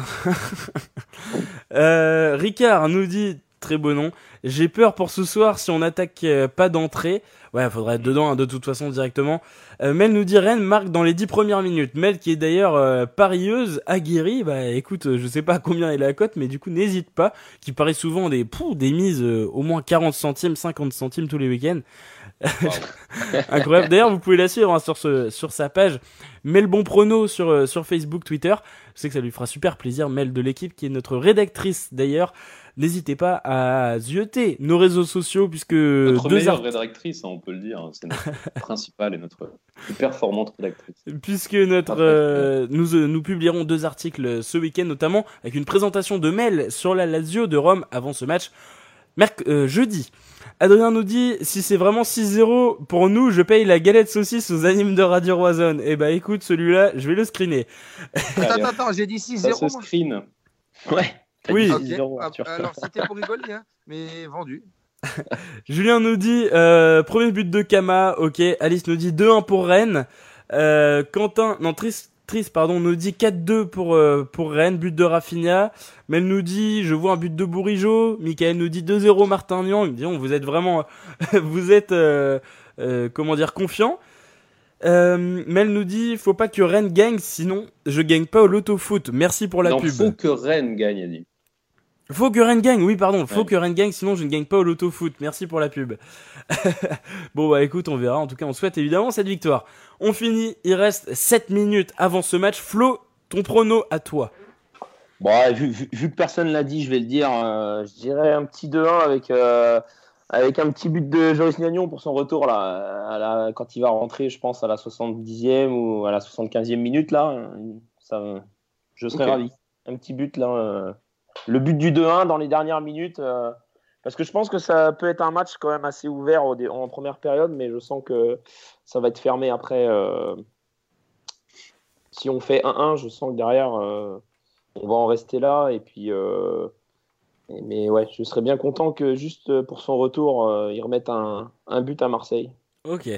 Euh, Ricard nous dit très beau nom. J'ai peur pour ce soir si on attaque euh, pas d'entrée. Ouais, faudrait être dedans hein, de toute façon directement. Euh, Mel nous dit Rennes marque dans les 10 premières minutes. Mel qui est d'ailleurs euh, parieuse, aguerrie. Bah écoute, je sais pas combien est la cote, mais du coup n'hésite pas. Qui parie souvent des des mises euh, au moins 40 centimes, 50 centimes tous les week-ends. Incroyable. D'ailleurs, vous pouvez la suivre hein, sur, ce, sur sa page. Mel Bon Prono sur, euh, sur Facebook, Twitter. Je sais que ça lui fera super plaisir. Mel de l'équipe, qui est notre rédactrice d'ailleurs. N'hésitez pas à zioter nos réseaux sociaux, puisque Notre deux, meilleure art- rédactrice, hein, on peut le dire. C'est notre principale et notre plus performante rédactrice. puisque notre, euh, nous, euh, nous publierons deux articles ce week-end, notamment avec une présentation de Mel sur la Lazio de Rome avant ce match, merc- euh, jeudi. Adrien nous dit si c'est vraiment 6-0 pour nous, je paye la galette saucisse aux animes de Radio Roison. Eh bah écoute, celui-là, je vais le screener. Attends, attends, attends, j'ai dit Ça 6-0. se moi. screen. Ouais. Oui. Ok. 6-0, Ah, alors c'était pour rigoler, hein, mais vendu. Julien nous dit euh, premier but de Kama, ok. Alice nous dit 2-1 pour Rennes. Euh, Quentin, non Tris, Pardon, nous dit 4-2 pour euh, pour Rennes, but de Rafinha. Mel nous dit je vois un but de Bourigeau. Michael nous dit 2-0 Martin Niang. Disons vous êtes vraiment vous êtes euh, euh, comment dire confiant. Euh, Mel nous dit faut pas que Rennes gagne sinon je gagne pas au loto foot. Merci pour la non, pub. faut que Rennes gagne, elle dit. Faut que Rennes gagne, oui pardon, faut Ouais. que Rennes gagne, sinon je ne gagne pas au loto foot. Merci pour la pub. bon bah écoute, on verra. En tout cas, on souhaite évidemment cette victoire. On finit, il reste 7 minutes avant ce match. Flo, ton prono à toi. Bon, ouais, vu, vu- vu que personne l'a dit, je vais le dire. euh, je dirais un petit 2-1 avec, euh, avec un petit but de Joris Gagnon pour son retour là, à la- quand il va rentrer, je pense, à la 70e ou à la 75e minute. Là, ça, je serais ravi. Un petit but là. euh, le but du 2-1 dans les dernières minutes. euh, parce que je pense que ça peut être un match quand même assez ouvert au en première période, mais je sens que ça va être fermé après. euh, si on fait 1-1, je sens que derrière, euh, on va en rester là. Et puis, mais ouais, je serais bien content que juste pour son retour, il remette un, un but à Marseille. Ok.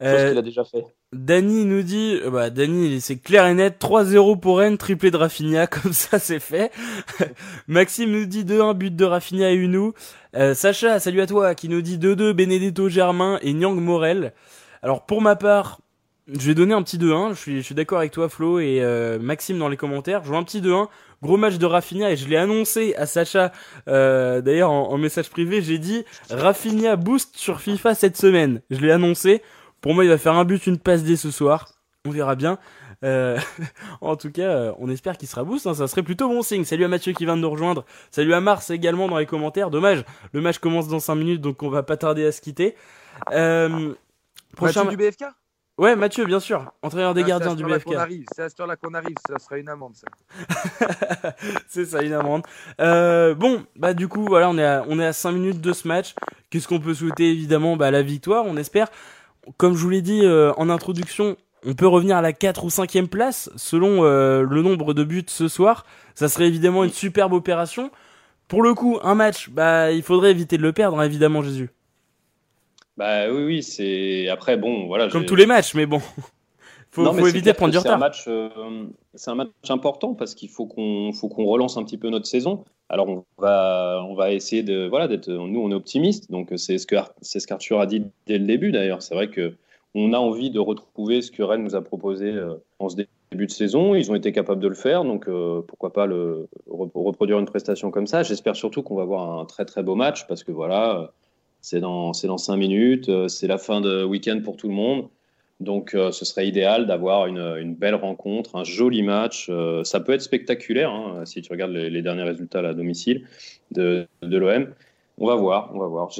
Chose qu'il a déjà fait. Dany nous dit, euh, bah Dany, c'est clair et net, 3-0 pour Rennes, triplé de Rafinha, comme ça c'est fait. Maxime nous dit 2-1, but de Rafinha et Unou. Euh, Sacha, salut à toi, qui nous dit 2-2, Benedetto Germain et Nyang Morel. Alors pour ma part, je vais donner un petit 2-1, je suis, je suis d'accord avec toi Flo et euh, Maxime dans les commentaires, je vois un petit 2-1, gros match de Rafinha et je l'ai annoncé à Sacha, euh, d'ailleurs en, en message privé, j'ai dit Rafinha boost sur FIFA cette semaine, je l'ai annoncé, pour moi, il va faire un but, une passe dès ce soir. On verra bien. Euh, en tout cas, euh, on espère qu'il sera boost. hein, ça serait plutôt bon signe. Salut à Mathieu qui vient de nous rejoindre. Salut à Mars également dans les commentaires. Dommage, le match commence dans 5 minutes, donc on va pas tarder à se quitter. Euh, prochain. Mathieu du BFK Ouais, Mathieu, bien sûr. Entraîneur des Ah, gardiens c'est du ce BFK. C'est à cette heure-là qu'on arrive, ça sera une amende, ça. C'est ça, une amende. Euh, bon, bah du coup, voilà, on est à, on est à 5 minutes de ce match. Qu'est-ce qu'on peut souhaiter Évidemment, bah la victoire, on espère. Comme je vous l'ai dit euh, en introduction, on peut revenir à la 4 ou 5e place selon euh, le nombre de buts ce soir. Ça serait évidemment une superbe opération. Pour le coup, un match, bah il faudrait éviter de le perdre, hein, évidemment, Jésus. Bah oui, oui, c'est. Après, bon, voilà. Comme tous les matchs, mais bon. Faut, Non, faut c'est éviter de prendre du retard. match, euh, c'est un match important parce qu'il faut qu'on faut qu'on relance un petit peu notre saison. Alors on va on va essayer de voilà d'être nous on est optimiste donc c'est ce que Ar- c'est ce qu'Arthur a dit dès le début d'ailleurs. C'est vrai que on a envie de retrouver ce que Rennes nous a proposé euh, en ce début de saison. Ils ont été capables de le faire donc euh, pourquoi pas le re- reproduire une prestation comme ça. J'espère surtout qu'on va avoir un très très beau match parce que voilà c'est dans dans cinq minutes, c'est la fin de week-end pour tout le monde. Donc ce serait idéal d'avoir une, belle rencontre, un joli match. ça peut être spectaculaire hein, si tu regardes les, derniers résultats à domicile de, l'OM. On va voir, on va voir.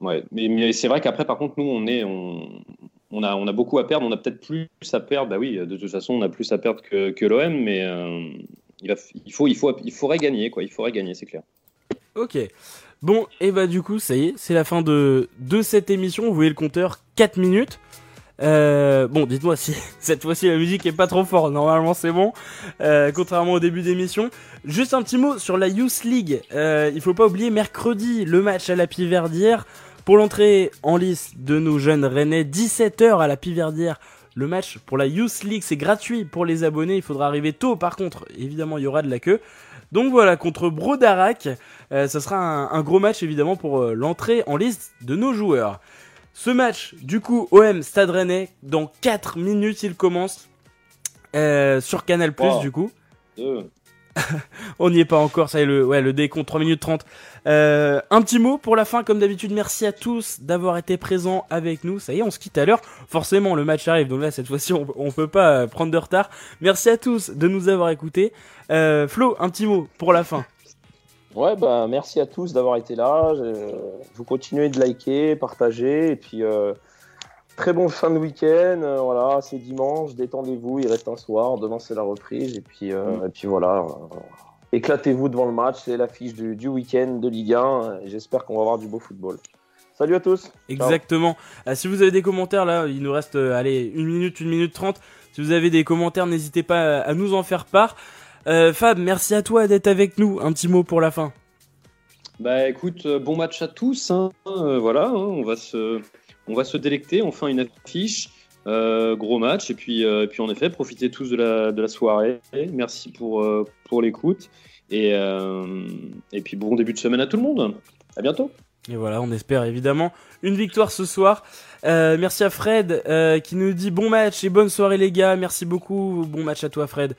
Mais, c'est vrai qu'après, par contre, nous, on a, beaucoup à perdre. On a peut-être plus à perdre. Bah oui, de toute façon, on a plus à perdre que, l'OM, mais euh, il, il, faut, il, faut, il faudrait gagner, quoi. Il faudrait gagner, c'est clair. Ok. Bon, et bah du coup, ça y est, c'est la fin de, de cette émission. Vous voyez le compteur, 4 minutes. Euh, bon, dites-moi si cette fois-ci la musique est pas trop forte. Normalement, c'est bon. Euh, contrairement au début d'émission. Juste un petit mot sur la Youth League. Euh, il faut pas oublier mercredi le match à la Piverdière. Pour l'entrée en liste de nos jeunes Rennais, 17h à la Piverdière. Le match pour la Youth League, c'est gratuit pour les abonnés. Il faudra arriver tôt. Par contre, évidemment, il y aura de la queue. Donc voilà, contre Brodarac, euh, ça sera un, un, gros match évidemment pour euh, l'entrée en liste de nos joueurs. Ce match, du coup, OM Stade Rennais, dans 4 minutes, il commence euh, sur Canal Plus, du coup. On n'y est pas encore, ça y est, le, ouais, le décompte 3 minutes 30. Euh, un petit mot pour la fin, comme d'habitude, merci à tous d'avoir été présents avec nous. Ça y est, on se quitte à l'heure. Forcément, le match arrive, donc là, cette fois-ci, on, on peut pas prendre de retard. Merci à tous de nous avoir écoutés. Euh, Flo, un petit mot pour la fin. Ouais, bah, merci à tous d'avoir été là. Vous continuez de liker, partager. Et puis, euh, très bon fin de week-end. Euh, voilà, c'est dimanche. Détendez-vous. Il reste un soir. Demain, c'est la reprise. Et puis, euh, mm. et puis voilà. Éclatez-vous devant le match. C'est l'affiche du, du week-end de Ligue 1. J'espère qu'on va avoir du beau football. Salut à tous. Exactement. si vous avez des commentaires, là, il nous reste, allez, une minute, une minute trente. Si vous avez des commentaires, n'hésitez pas à nous en faire part. Euh, Fab, merci à toi d'être avec nous. Un petit mot pour la fin. Bah écoute, euh, bon match à tous. Hein. Euh, voilà, hein, on va se, on va se délecter. Enfin une affiche, gros match et puis, puis en effet, profitez tous de la, de la soirée. Merci pour, pour l'écoute et, et puis bon début de semaine à tout le monde. À bientôt. Et voilà, on espère évidemment une victoire ce soir. merci à Fred qui nous dit bon match et bonne soirée les gars. Merci beaucoup. Bon match à toi Fred.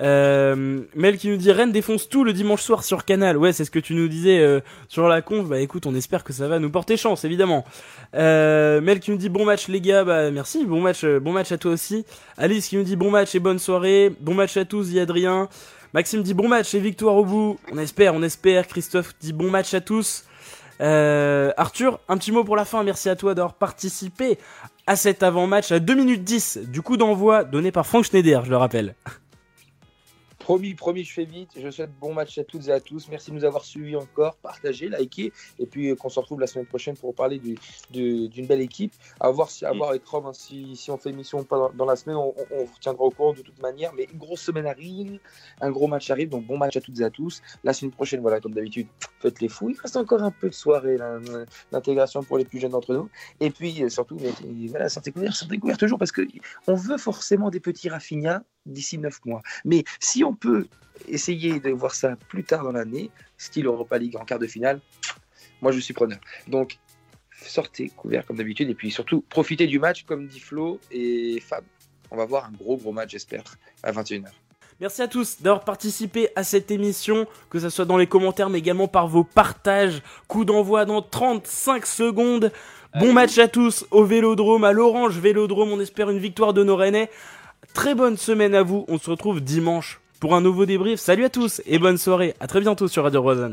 Euh, Mel qui nous dit Rennes défonce tout le dimanche soir sur Canal. Ouais, c'est ce que tu nous disais euh, sur la conf. Bah écoute, on espère que ça va nous porter chance, évidemment. Euh, Mel qui nous dit bon match les gars. Bah merci, bon match, euh, bon match à toi aussi. Alice qui nous dit bon match et bonne soirée. Bon match à tous, dit Adrien. Maxime dit bon match et victoire au bout. On espère, on espère. Christophe dit bon match à tous. Euh, Arthur, un petit mot pour la fin. Merci à toi d'avoir participé à cet avant-match à 2 minutes 10 du coup d'envoi donné par Frank Schneider, je le rappelle. Promis, promis, je fais vite. Je souhaite bon match à toutes et à tous. Merci de nous avoir suivis encore, partagé, liké. Et puis euh, qu'on se retrouve la semaine prochaine pour parler d'une belle équipe. À voir, si, à mm. voir avec Rome, hein, si, si, on fait émission pas dans, la semaine, on, on, vous tiendra au courant de toute manière. Mais une grosse semaine arrive, un gros match arrive. Donc bon match à toutes et à tous. La semaine prochaine, voilà, comme d'habitude, faites les fous. Il reste encore un peu de soirée d'intégration pour les plus jeunes d'entre nous. Et puis euh, surtout, mais, voilà, santé couverte, santé couverte toujours parce qu'on veut forcément des petits raffinats d'ici 9 mois. Mais si on peut essayer de voir ça plus tard dans l'année, style Europa League en quart de finale, moi je suis preneur. Donc sortez couvert comme d'habitude et puis surtout profitez du match comme dit Flo et Fab. On va voir un gros gros match j'espère à 21h. Merci à tous d'avoir participé à cette émission, que ce soit dans les commentaires mais également par vos partages. Coup d'envoi dans 35 secondes. Bon match à tous au Vélodrome, à l'Orange Vélodrome. On espère une victoire de nos Rennais. Très bonne semaine à vous. On se retrouve dimanche pour un nouveau débrief. Salut à tous et bonne soirée. À très bientôt sur Radio Rosanne.